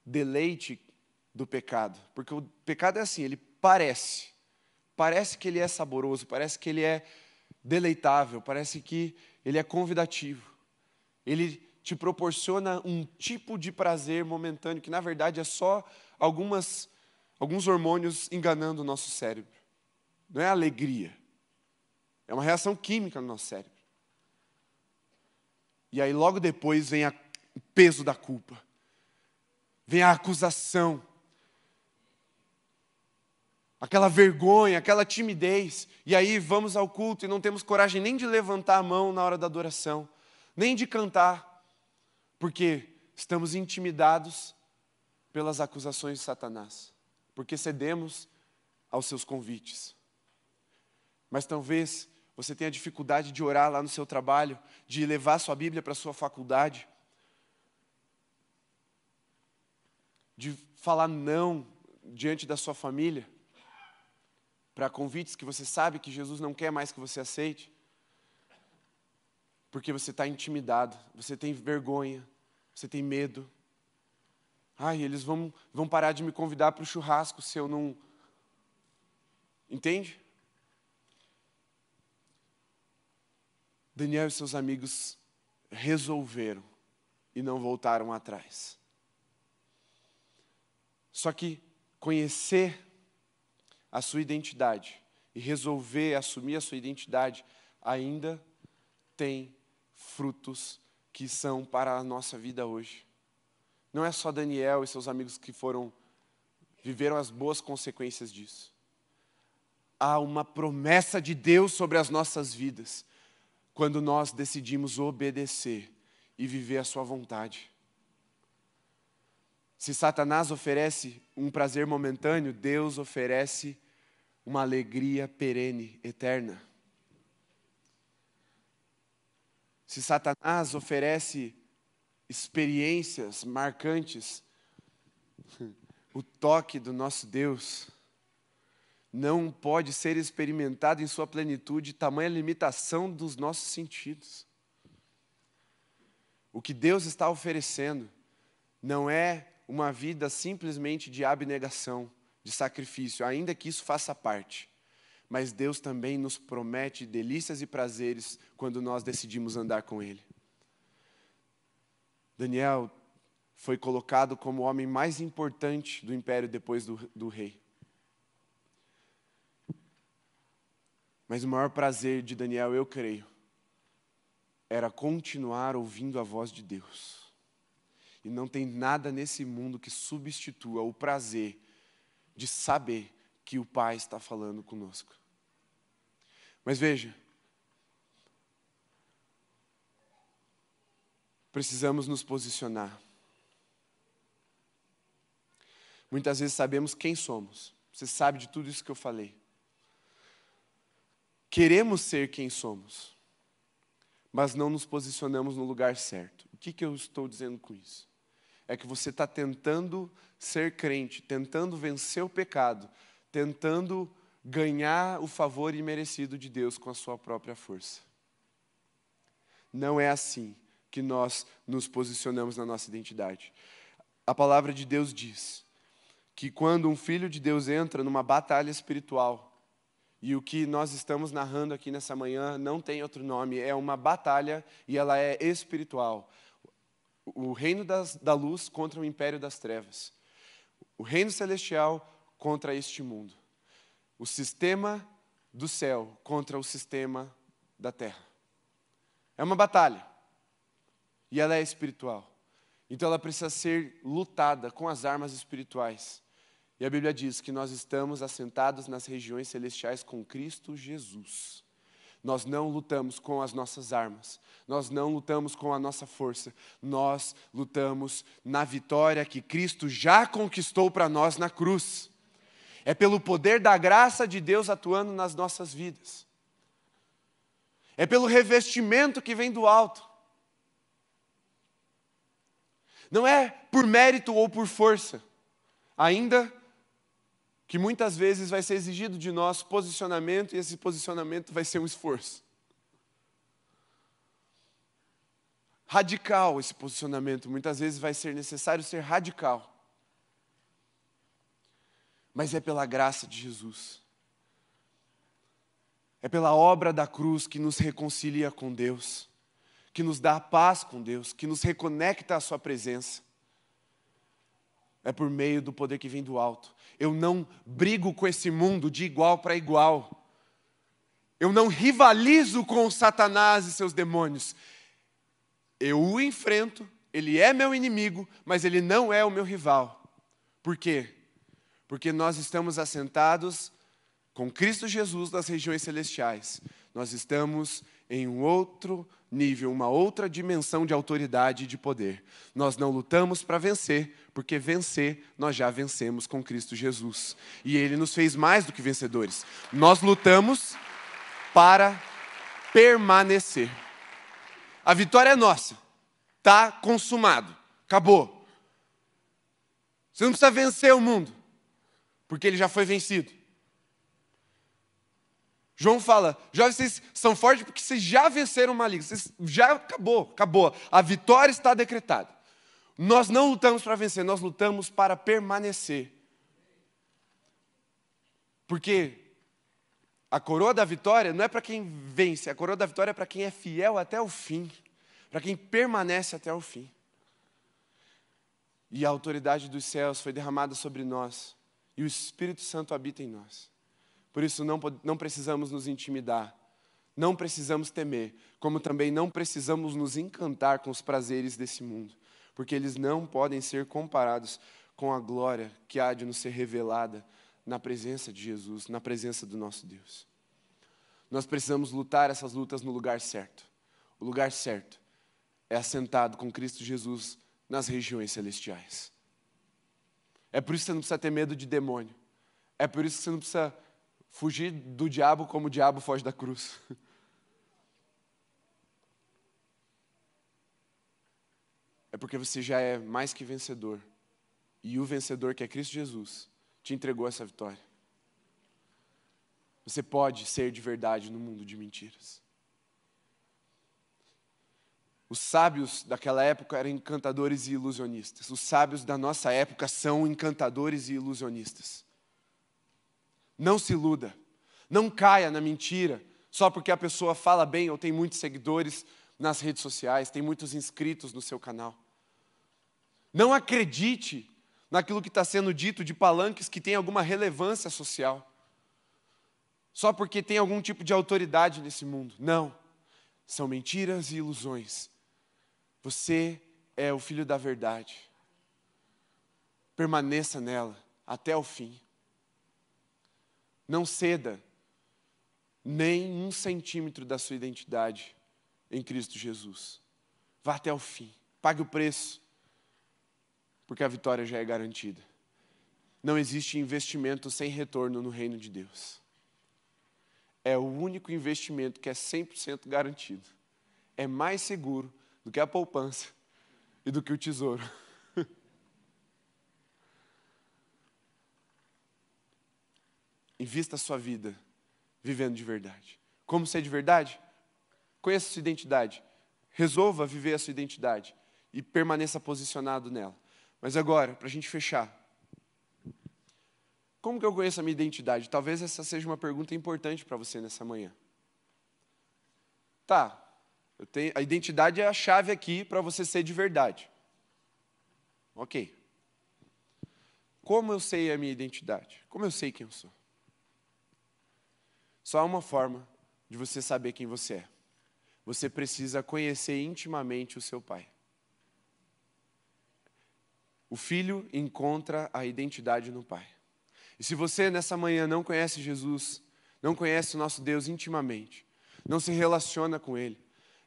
deleite do pecado. Porque o pecado é assim, ele parece. Parece que ele é saboroso, parece que ele é deleitável, parece que ele é convidativo. Ele te proporciona um tipo de prazer momentâneo que na verdade é só algumas alguns hormônios enganando o nosso cérebro. Não é alegria. É uma reação química no nosso cérebro. E aí logo depois vem a, o peso da culpa. Vem a acusação. Aquela vergonha, aquela timidez. E aí vamos ao culto e não temos coragem nem de levantar a mão na hora da adoração, nem de cantar porque estamos intimidados pelas acusações de Satanás, porque cedemos aos seus convites. Mas talvez você tenha dificuldade de orar lá no seu trabalho, de levar sua Bíblia para a sua faculdade, de falar não diante da sua família, para convites que você sabe que Jesus não quer mais que você aceite, porque você está intimidado, você tem vergonha, você tem medo. Ai, eles vão, vão parar de me convidar para o churrasco se eu não. Entende? Daniel e seus amigos resolveram e não voltaram atrás. Só que conhecer a sua identidade e resolver assumir a sua identidade ainda tem frutos que são para a nossa vida hoje. Não é só Daniel e seus amigos que foram viveram as boas consequências disso. Há uma promessa de Deus sobre as nossas vidas quando nós decidimos obedecer e viver a sua vontade. Se Satanás oferece um prazer momentâneo, Deus oferece uma alegria perene, eterna. Se Satanás oferece experiências marcantes, o toque do nosso Deus não pode ser experimentado em sua plenitude, tamanha limitação dos nossos sentidos. O que Deus está oferecendo não é uma vida simplesmente de abnegação, de sacrifício, ainda que isso faça parte. Mas Deus também nos promete delícias e prazeres quando nós decidimos andar com Ele. Daniel foi colocado como o homem mais importante do império depois do, do rei. Mas o maior prazer de Daniel, eu creio, era continuar ouvindo a voz de Deus. E não tem nada nesse mundo que substitua o prazer de saber que o Pai está falando conosco. Mas veja, precisamos nos posicionar. Muitas vezes sabemos quem somos. Você sabe de tudo isso que eu falei. Queremos ser quem somos, mas não nos posicionamos no lugar certo. O que, que eu estou dizendo com isso? É que você está tentando ser crente, tentando vencer o pecado, tentando ganhar o favor imerecido de Deus com a sua própria força. Não é assim que nós nos posicionamos na nossa identidade. A palavra de Deus diz que quando um filho de Deus entra numa batalha espiritual, e o que nós estamos narrando aqui nessa manhã não tem outro nome, é uma batalha e ela é espiritual. O reino das, da luz contra o império das trevas. O reino celestial contra este mundo. O sistema do céu contra o sistema da terra. É uma batalha e ela é espiritual. Então ela precisa ser lutada com as armas espirituais. E a Bíblia diz que nós estamos assentados nas regiões celestiais com Cristo Jesus. Nós não lutamos com as nossas armas, nós não lutamos com a nossa força, nós lutamos na vitória que Cristo já conquistou para nós na cruz. É pelo poder da graça de Deus atuando nas nossas vidas, é pelo revestimento que vem do alto. Não é por mérito ou por força, ainda que muitas vezes vai ser exigido de nós posicionamento e esse posicionamento vai ser um esforço. Radical esse posicionamento, muitas vezes vai ser necessário ser radical. Mas é pela graça de Jesus. É pela obra da cruz que nos reconcilia com Deus que nos dá paz com Deus, que nos reconecta à Sua presença. É por meio do poder que vem do alto. Eu não brigo com esse mundo de igual para igual. Eu não rivalizo com Satanás e seus demônios. Eu o enfrento, ele é meu inimigo, mas ele não é o meu rival. Por quê? Porque nós estamos assentados com Cristo Jesus nas regiões celestiais. Nós estamos em um outro nível, uma outra dimensão de autoridade e de poder. Nós não lutamos para vencer, porque vencer nós já vencemos com Cristo Jesus. E Ele nos fez mais do que vencedores. Nós lutamos para permanecer. A vitória é nossa, está consumado, acabou. Você não precisa vencer o mundo, porque ele já foi vencido. João fala: jovens, vocês são fortes porque vocês já venceram o maligno, vocês já acabou, acabou. A vitória está decretada. Nós não lutamos para vencer, nós lutamos para permanecer. Porque a coroa da vitória não é para quem vence, a coroa da vitória é para quem é fiel até o fim, para quem permanece até o fim. E a autoridade dos céus foi derramada sobre nós, e o Espírito Santo habita em nós. Por isso não, não precisamos nos intimidar, não precisamos temer, como também não precisamos nos encantar com os prazeres desse mundo, porque eles não podem ser comparados com a glória que há de nos ser revelada na presença de Jesus, na presença do nosso Deus. Nós precisamos lutar essas lutas no lugar certo. O lugar certo é assentado com Cristo Jesus nas regiões celestiais. É por isso que você não precisa ter medo de demônio. É por isso que você não precisa fugir do diabo como o diabo foge da cruz. É porque você já é mais que vencedor. E o vencedor, que é Cristo Jesus, te entregou essa vitória. Você pode ser de verdade no mundo de mentiras. Os sábios daquela época eram encantadores e ilusionistas. Os sábios da nossa época são encantadores e ilusionistas. Não se iluda. Não caia na mentira só porque a pessoa fala bem ou tem muitos seguidores nas redes sociais, tem muitos inscritos no seu canal. Não acredite naquilo que está sendo dito de palanques que tem alguma relevância social, só porque tem algum tipo de autoridade nesse mundo. Não. São mentiras e ilusões você é o filho da verdade. Permaneça nela até o fim. Não ceda nem um centímetro da sua identidade em Cristo Jesus. Vá até o fim. Pague o preço, porque a vitória já é garantida. Não existe investimento sem retorno no reino de Deus. É o único investimento que é 100% garantido. É mais seguro do que a poupança e do que o tesouro. Invista a sua vida vivendo de verdade. Como ser de verdade? Conheça sua identidade. Resolva viver a sua identidade e permaneça posicionado nela. Mas agora, para a gente fechar, como que eu conheço a minha identidade? Talvez essa seja uma pergunta importante para você nessa manhã. Tá, tenho, a identidade é a chave aqui para você ser de verdade. Ok. Como eu sei a minha identidade? Como eu sei quem eu sou? Só há uma forma de você saber quem você é. Você precisa conhecer intimamente o seu pai. O filho encontra a identidade no pai. E se você nessa manhã não conhece Jesus, não conhece o nosso Deus intimamente, não se relaciona com ele,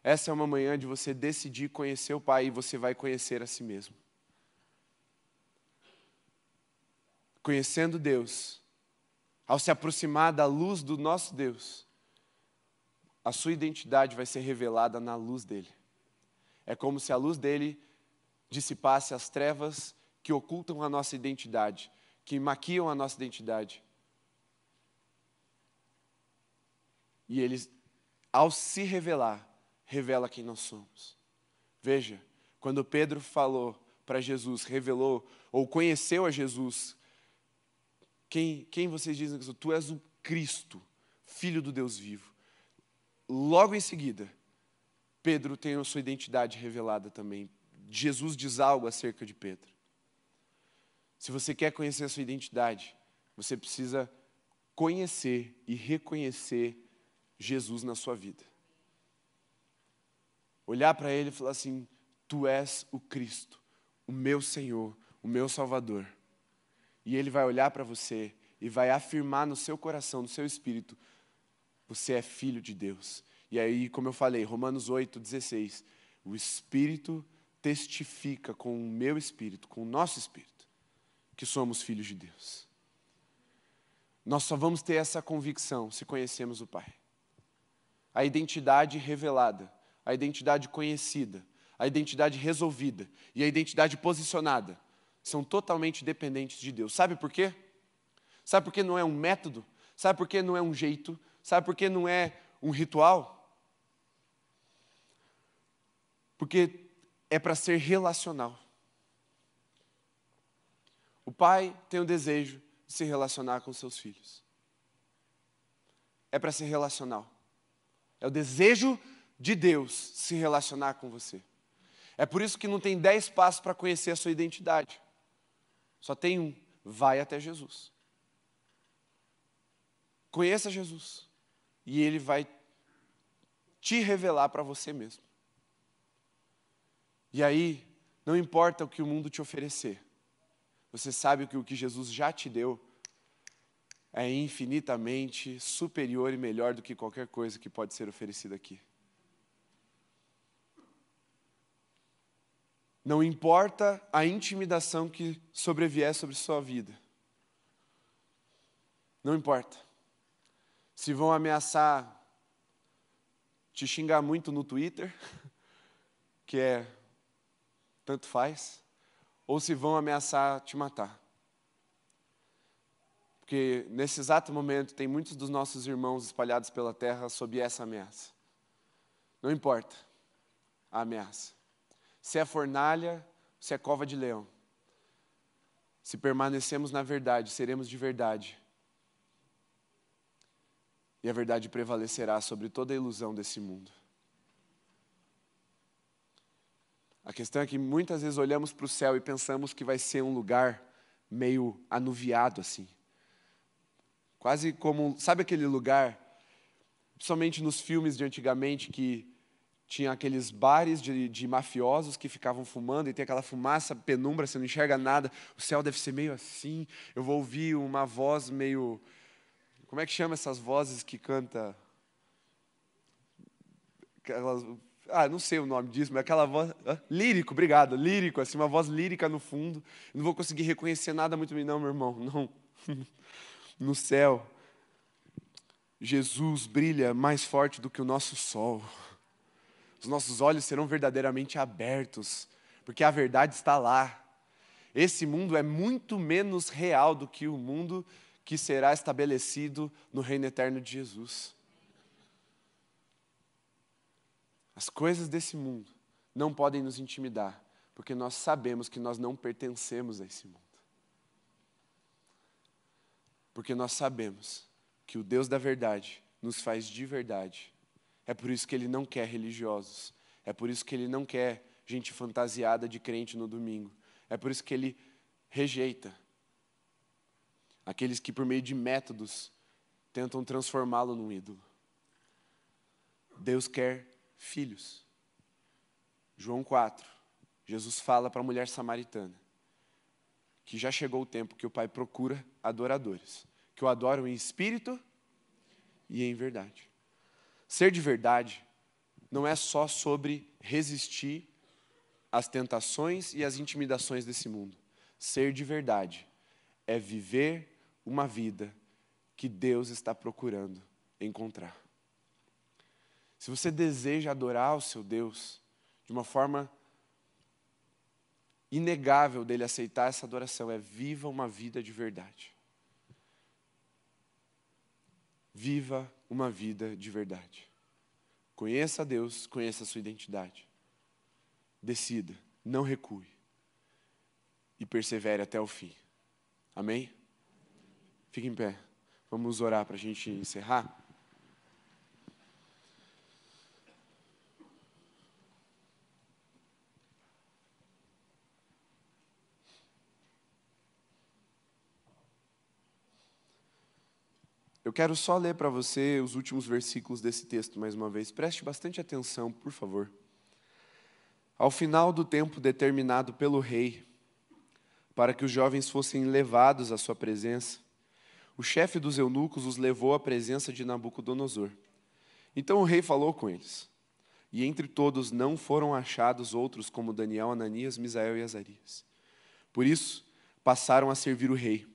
essa é uma manhã de você decidir conhecer o Pai e você vai conhecer a si mesmo. Conhecendo Deus, ao se aproximar da luz do nosso Deus, a sua identidade vai ser revelada na luz dele. É como se a luz dele dissipasse as trevas que ocultam a nossa identidade, que maquiam a nossa identidade. E ele, ao se revelar, revela quem nós somos. Veja, quando Pedro falou para Jesus, revelou ou conheceu a Jesus, quem, quem vocês dizem que sou? Tu és o Cristo, Filho do Deus vivo. Logo em seguida, Pedro tem a sua identidade revelada também. Jesus diz algo acerca de Pedro. Se você quer conhecer a sua identidade, você precisa conhecer e reconhecer Jesus na sua vida olhar para ele e falar assim: Tu és o Cristo, o meu Senhor, o meu Salvador. E ele vai olhar para você e vai afirmar no seu coração, no seu espírito: Você é filho de Deus. E aí, como eu falei, Romanos 8, 16: O Espírito testifica com o meu espírito, com o nosso espírito, que somos filhos de Deus. Nós só vamos ter essa convicção se conhecemos o Pai. A identidade revelada a identidade conhecida, a identidade resolvida e a identidade posicionada são totalmente dependentes de Deus. Sabe por quê? Sabe por que não é um método? Sabe por que não é um jeito? Sabe por que não é um ritual? Porque é para ser relacional. O pai tem o desejo de se relacionar com seus filhos. É para ser relacional. É o desejo de Deus se relacionar com você. É por isso que não tem dez passos para conhecer a sua identidade. Só tem um: vai até Jesus. Conheça Jesus. E Ele vai te revelar para você mesmo. E aí, não importa o que o mundo te oferecer, você sabe que o que Jesus já te deu é infinitamente superior e melhor do que qualquer coisa que pode ser oferecida aqui. Não importa a intimidação que sobrevier sobre sua vida. Não importa. Se vão ameaçar te xingar muito no Twitter, que é tanto faz, ou se vão ameaçar te matar. Porque nesse exato momento tem muitos dos nossos irmãos espalhados pela terra sob essa ameaça. Não importa a ameaça. Se é fornalha, se é cova de leão. Se permanecemos na verdade, seremos de verdade. E a verdade prevalecerá sobre toda a ilusão desse mundo. A questão é que muitas vezes olhamos para o céu e pensamos que vai ser um lugar meio anuviado assim. Quase como, sabe aquele lugar, principalmente nos filmes de antigamente, que tinha aqueles bares de, de, mafiosos que ficavam fumando e tem aquela fumaça, penumbra, você não enxerga nada. O céu deve ser meio assim. Eu vou ouvir uma voz meio. Como é que chama essas vozes que canta? Aquelas, ah, não sei o nome disso, mas aquela voz. Lírico, obrigado, lírico, assim, uma voz lírica no fundo. Eu não vou conseguir reconhecer nada muito bem, não, meu irmão, não. no céu, Jesus brilha mais forte do que o nosso sol. Os nossos olhos serão verdadeiramente abertos, porque a verdade está lá. Esse mundo é muito menos real do que o mundo que será estabelecido no reino eterno de Jesus. As coisas desse mundo não podem nos intimidar, porque nós sabemos que nós não pertencemos a esse mundo. Porque nós sabemos que o Deus da verdade nos faz de verdade. É por isso que ele não quer religiosos. É por isso que ele não quer gente fantasiada de crente no domingo. É por isso que ele rejeita aqueles que, por meio de métodos, tentam transformá-lo num ídolo. Deus quer filhos. João 4, Jesus fala para a mulher samaritana que já chegou o tempo que o Pai procura adoradores, que o adoram em espírito e em verdade. Ser de verdade não é só sobre resistir às tentações e às intimidações desse mundo. Ser de verdade é viver uma vida que Deus está procurando encontrar. Se você deseja adorar o seu Deus de uma forma inegável dele aceitar essa adoração é viva uma vida de verdade. Viva uma vida de verdade. Conheça a Deus, conheça a sua identidade. Decida, não recue. E persevere até o fim. Amém? Fique em pé. Vamos orar para a gente encerrar. Eu quero só ler para você os últimos versículos desse texto mais uma vez. Preste bastante atenção, por favor. Ao final do tempo determinado pelo rei, para que os jovens fossem levados à sua presença, o chefe dos eunucos os levou à presença de Nabucodonosor. Então o rei falou com eles. E entre todos não foram achados outros como Daniel, Ananias, Misael e Azarias. Por isso, passaram a servir o rei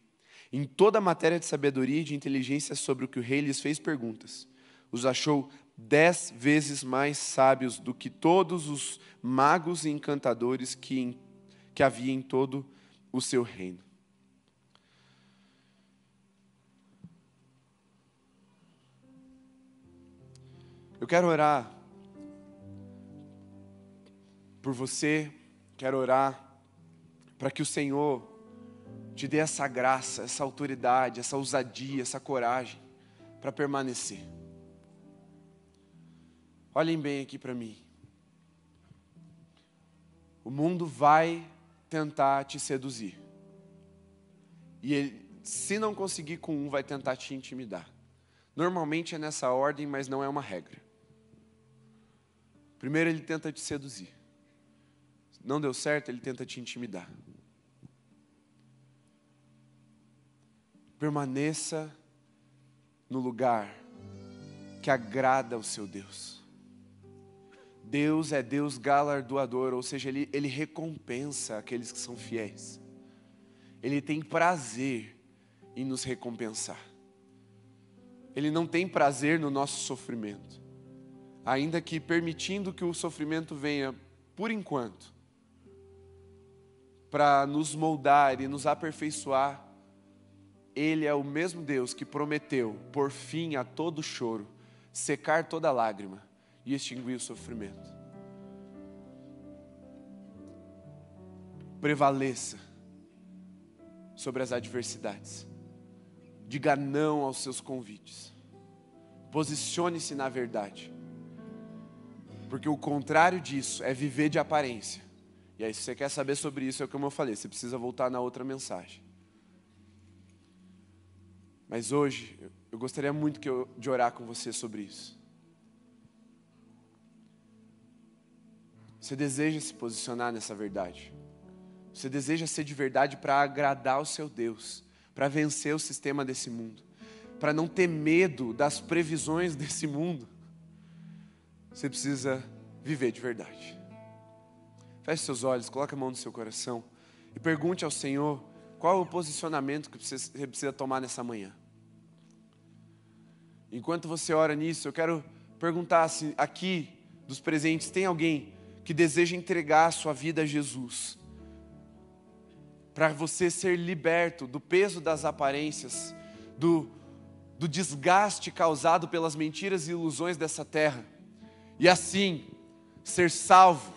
em toda a matéria de sabedoria e de inteligência sobre o que o rei lhes fez perguntas, os achou dez vezes mais sábios do que todos os magos e encantadores que, em, que havia em todo o seu reino. Eu quero orar por você, quero orar para que o Senhor te dê essa graça, essa autoridade, essa ousadia, essa coragem para permanecer. Olhem bem aqui para mim. O mundo vai tentar te seduzir. E ele, se não conseguir com um, vai tentar te intimidar. Normalmente é nessa ordem, mas não é uma regra. Primeiro ele tenta te seduzir. Não deu certo, ele tenta te intimidar. Permaneça no lugar que agrada ao seu Deus. Deus é Deus galardoador, ou seja, ele, ele recompensa aqueles que são fiéis. Ele tem prazer em nos recompensar. Ele não tem prazer no nosso sofrimento, ainda que permitindo que o sofrimento venha por enquanto, para nos moldar e nos aperfeiçoar. Ele é o mesmo Deus que prometeu por fim a todo choro, secar toda lágrima e extinguir o sofrimento. Prevaleça sobre as adversidades. Diga não aos seus convites. Posicione-se na verdade. Porque o contrário disso é viver de aparência. E aí, se você quer saber sobre isso, é como eu falei, você precisa voltar na outra mensagem. Mas hoje, eu gostaria muito eu, de orar com você sobre isso. Você deseja se posicionar nessa verdade? Você deseja ser de verdade para agradar o seu Deus, para vencer o sistema desse mundo, para não ter medo das previsões desse mundo? Você precisa viver de verdade. Feche seus olhos, coloque a mão no seu coração e pergunte ao Senhor qual é o posicionamento que você precisa tomar nessa manhã. Enquanto você ora nisso, eu quero perguntar se aqui dos presentes tem alguém que deseja entregar a sua vida a Jesus, para você ser liberto do peso das aparências, do, do desgaste causado pelas mentiras e ilusões dessa terra, e assim ser salvo,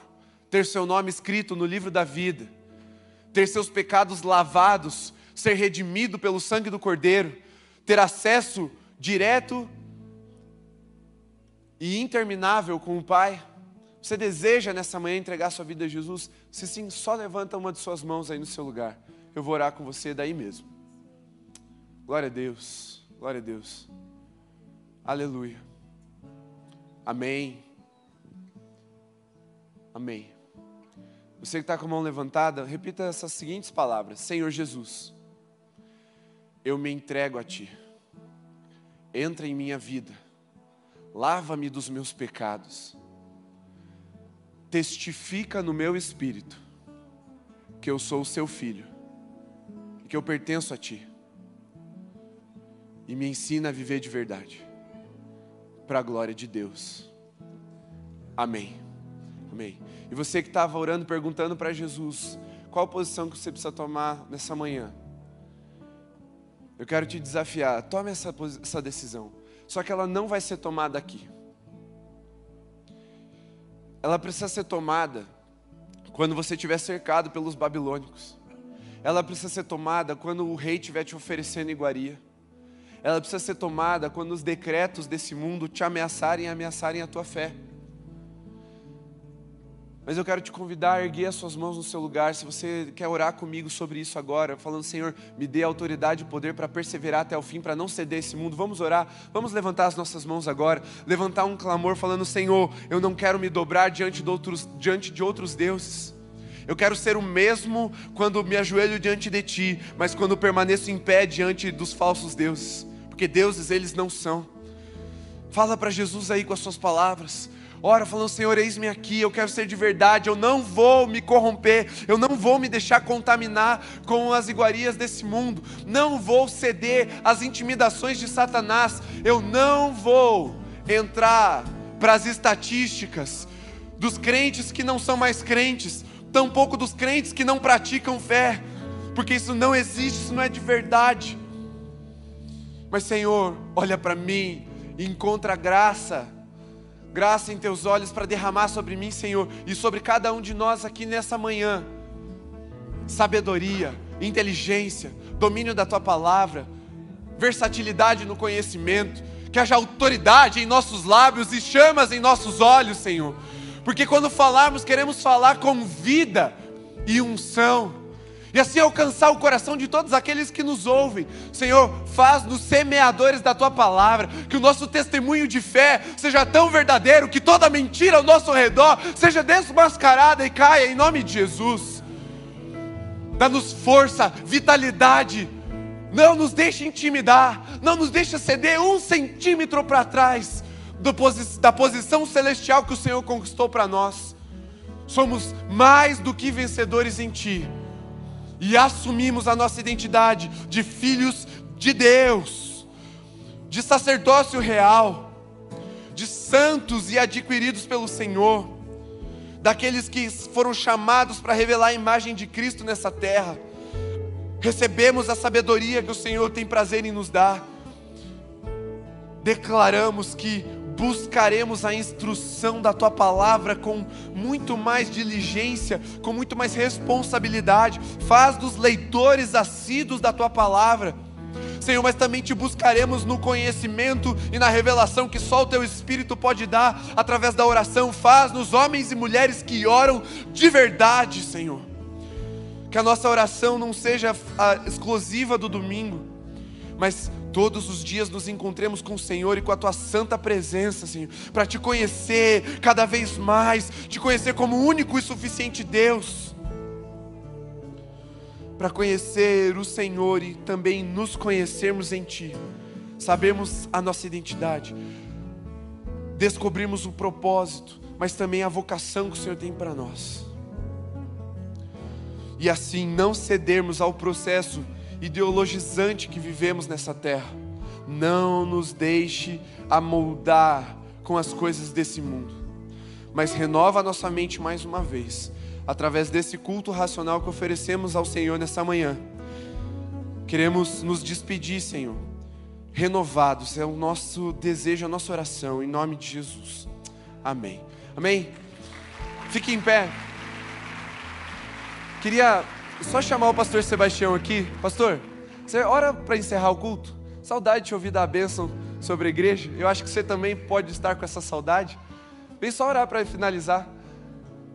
ter seu nome escrito no livro da vida, ter seus pecados lavados, ser redimido pelo sangue do Cordeiro, ter acesso direto e interminável com o Pai. Você deseja nessa manhã entregar sua vida a Jesus? Se sim, só levanta uma de suas mãos aí no seu lugar. Eu vou orar com você daí mesmo. Glória a Deus, glória a Deus. Aleluia. Amém. Amém. Você que está com a mão levantada, repita essas seguintes palavras: Senhor Jesus, eu me entrego a Ti. Entra em minha vida, lava-me dos meus pecados testifica no meu espírito que eu sou o seu filho, que eu pertenço a ti, e me ensina a viver de verdade, para a glória de Deus. Amém. Amém. E você que estava orando, perguntando para Jesus, qual a posição que você precisa tomar nessa manhã? Eu quero te desafiar, tome essa, essa decisão. Só que ela não vai ser tomada aqui ela precisa ser tomada quando você estiver cercado pelos babilônicos. Ela precisa ser tomada quando o rei estiver te oferecendo iguaria. Ela precisa ser tomada quando os decretos desse mundo te ameaçarem e ameaçarem a tua fé. Mas eu quero te convidar a erguer as suas mãos no seu lugar. Se você quer orar comigo sobre isso agora, falando, Senhor, me dê autoridade e poder para perseverar até o fim, para não ceder esse mundo. Vamos orar, vamos levantar as nossas mãos agora, levantar um clamor, falando, Senhor, eu não quero me dobrar diante de outros, diante de outros deuses. Eu quero ser o mesmo quando me ajoelho diante de Ti, mas quando permaneço em pé diante dos falsos deuses, porque deuses eles não são. Fala para Jesus aí com as suas palavras. Ora, falando, Senhor, eis-me aqui, eu quero ser de verdade, eu não vou me corromper, eu não vou me deixar contaminar com as iguarias desse mundo, não vou ceder às intimidações de Satanás, eu não vou entrar para as estatísticas dos crentes que não são mais crentes, tampouco dos crentes que não praticam fé, porque isso não existe, isso não é de verdade. Mas, Senhor, olha para mim e encontra graça graça em teus olhos para derramar sobre mim, Senhor, e sobre cada um de nós aqui nessa manhã. Sabedoria, inteligência, domínio da tua palavra, versatilidade no conhecimento, que haja autoridade em nossos lábios e chamas em nossos olhos, Senhor. Porque quando falarmos, queremos falar com vida e unção e assim alcançar o coração de todos aqueles que nos ouvem. Senhor, faz-nos semeadores da tua palavra, que o nosso testemunho de fé seja tão verdadeiro que toda mentira ao nosso redor seja desmascarada e caia em nome de Jesus. Dá-nos força, vitalidade, não nos deixe intimidar, não nos deixe ceder um centímetro para trás da posição celestial que o Senhor conquistou para nós. Somos mais do que vencedores em Ti e assumimos a nossa identidade de filhos de Deus, de sacerdócio real, de santos e adquiridos pelo Senhor, daqueles que foram chamados para revelar a imagem de Cristo nessa terra. Recebemos a sabedoria que o Senhor tem prazer em nos dar. Declaramos que buscaremos a instrução da tua palavra com muito mais diligência, com muito mais responsabilidade. Faz dos leitores assíduos da tua palavra. Senhor, mas também te buscaremos no conhecimento e na revelação que só o teu Espírito pode dar através da oração. Faz-nos homens e mulheres que oram de verdade, Senhor. Que a nossa oração não seja exclusiva do domingo, mas todos os dias nos encontremos com o Senhor e com a tua santa presença, Senhor, para te conhecer cada vez mais, te conhecer como único e suficiente Deus, para conhecer o Senhor e também nos conhecermos em Ti, sabemos a nossa identidade, descobrimos o propósito, mas também a vocação que o Senhor tem para nós, e assim não cedermos ao processo ideologizante que vivemos nessa terra. Não nos deixe amoldar com as coisas desse mundo, mas renova a nossa mente mais uma vez, através desse culto racional que oferecemos ao Senhor nessa manhã. Queremos nos despedir, Senhor, renovados, é o nosso desejo, a nossa oração, em nome de Jesus. Amém. Amém. Fique em pé. Queria só chamar o pastor Sebastião aqui. Pastor, você ora para encerrar o culto? Saudade de ouvir dar a bênção sobre a igreja. Eu acho que você também pode estar com essa saudade. Vem só orar para finalizar.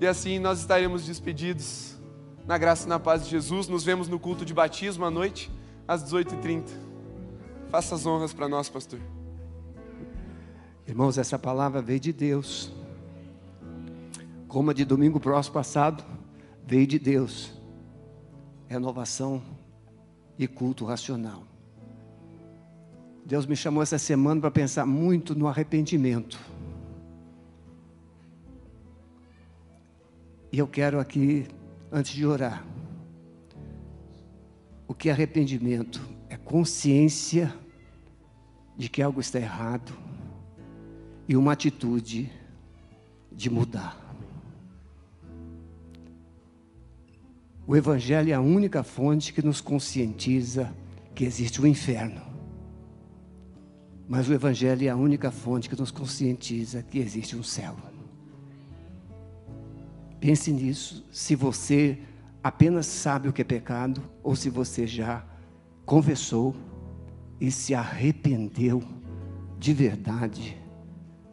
E assim nós estaremos despedidos. Na graça e na paz de Jesus. Nos vemos no culto de batismo à noite, às 18h30. Faça as honras para nós, pastor. Irmãos, essa palavra veio de Deus. Como a de domingo próximo passado, veio de Deus renovação e culto racional. Deus me chamou essa semana para pensar muito no arrependimento. E eu quero aqui, antes de orar, o que é arrependimento? É consciência de que algo está errado e uma atitude de mudar. O Evangelho é a única fonte que nos conscientiza que existe o inferno. Mas o Evangelho é a única fonte que nos conscientiza que existe um céu. Pense nisso, se você apenas sabe o que é pecado, ou se você já confessou e se arrependeu de verdade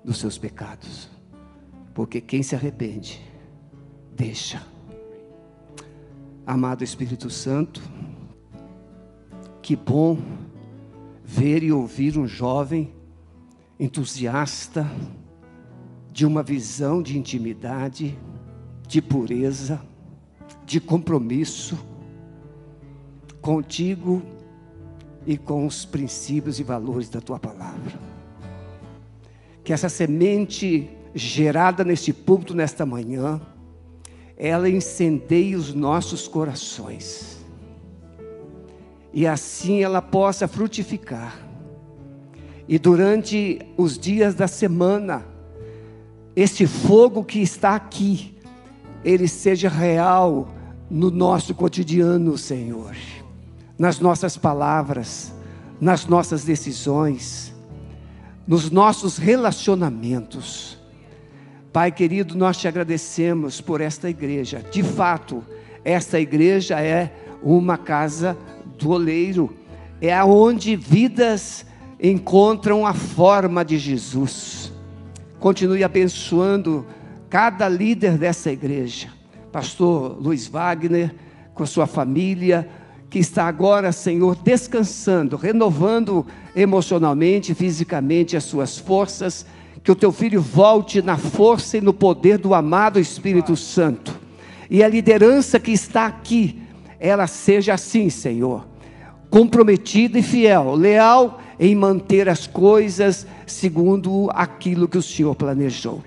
dos seus pecados. Porque quem se arrepende, deixa Amado Espírito Santo, que bom ver e ouvir um jovem entusiasta de uma visão de intimidade, de pureza, de compromisso contigo e com os princípios e valores da tua palavra. Que essa semente gerada neste púlpito nesta manhã, ela incendeie os nossos corações. E assim ela possa frutificar. E durante os dias da semana, esse fogo que está aqui, ele seja real no nosso cotidiano, Senhor. Nas nossas palavras, nas nossas decisões, nos nossos relacionamentos Pai querido, nós te agradecemos por esta igreja. De fato, esta igreja é uma casa do oleiro, é aonde vidas encontram a forma de Jesus. Continue abençoando cada líder dessa igreja. Pastor Luiz Wagner, com sua família, que está agora, Senhor, descansando, renovando emocionalmente, fisicamente as suas forças. Que o teu filho volte na força e no poder do amado Espírito Santo. E a liderança que está aqui, ela seja assim, Senhor, comprometida e fiel, leal em manter as coisas segundo aquilo que o Senhor planejou.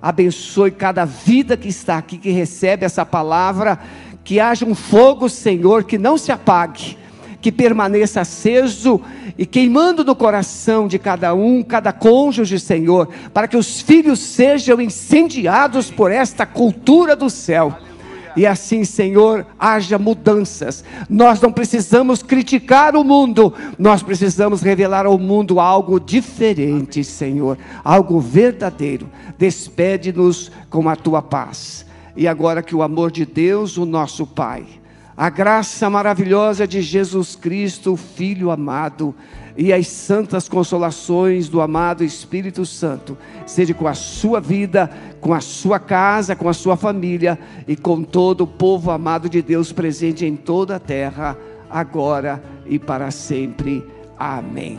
Abençoe cada vida que está aqui, que recebe essa palavra, que haja um fogo, Senhor, que não se apague, que permaneça aceso e queimando no coração de cada um, cada cônjuge, Senhor, para que os filhos sejam incendiados por esta cultura do céu e assim, Senhor, haja mudanças. Nós não precisamos criticar o mundo, nós precisamos revelar ao mundo algo diferente, Senhor, algo verdadeiro. Despede-nos com a tua paz. E agora que o amor de Deus, o nosso Pai, a graça maravilhosa de Jesus Cristo, Filho amado, e as santas consolações do amado Espírito Santo, seja com a sua vida, com a sua casa, com a sua família e com todo o povo amado de Deus presente em toda a terra, agora e para sempre. Amém.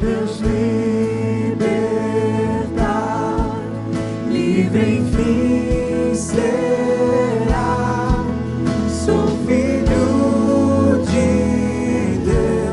Deus libertar, livre enfim ser.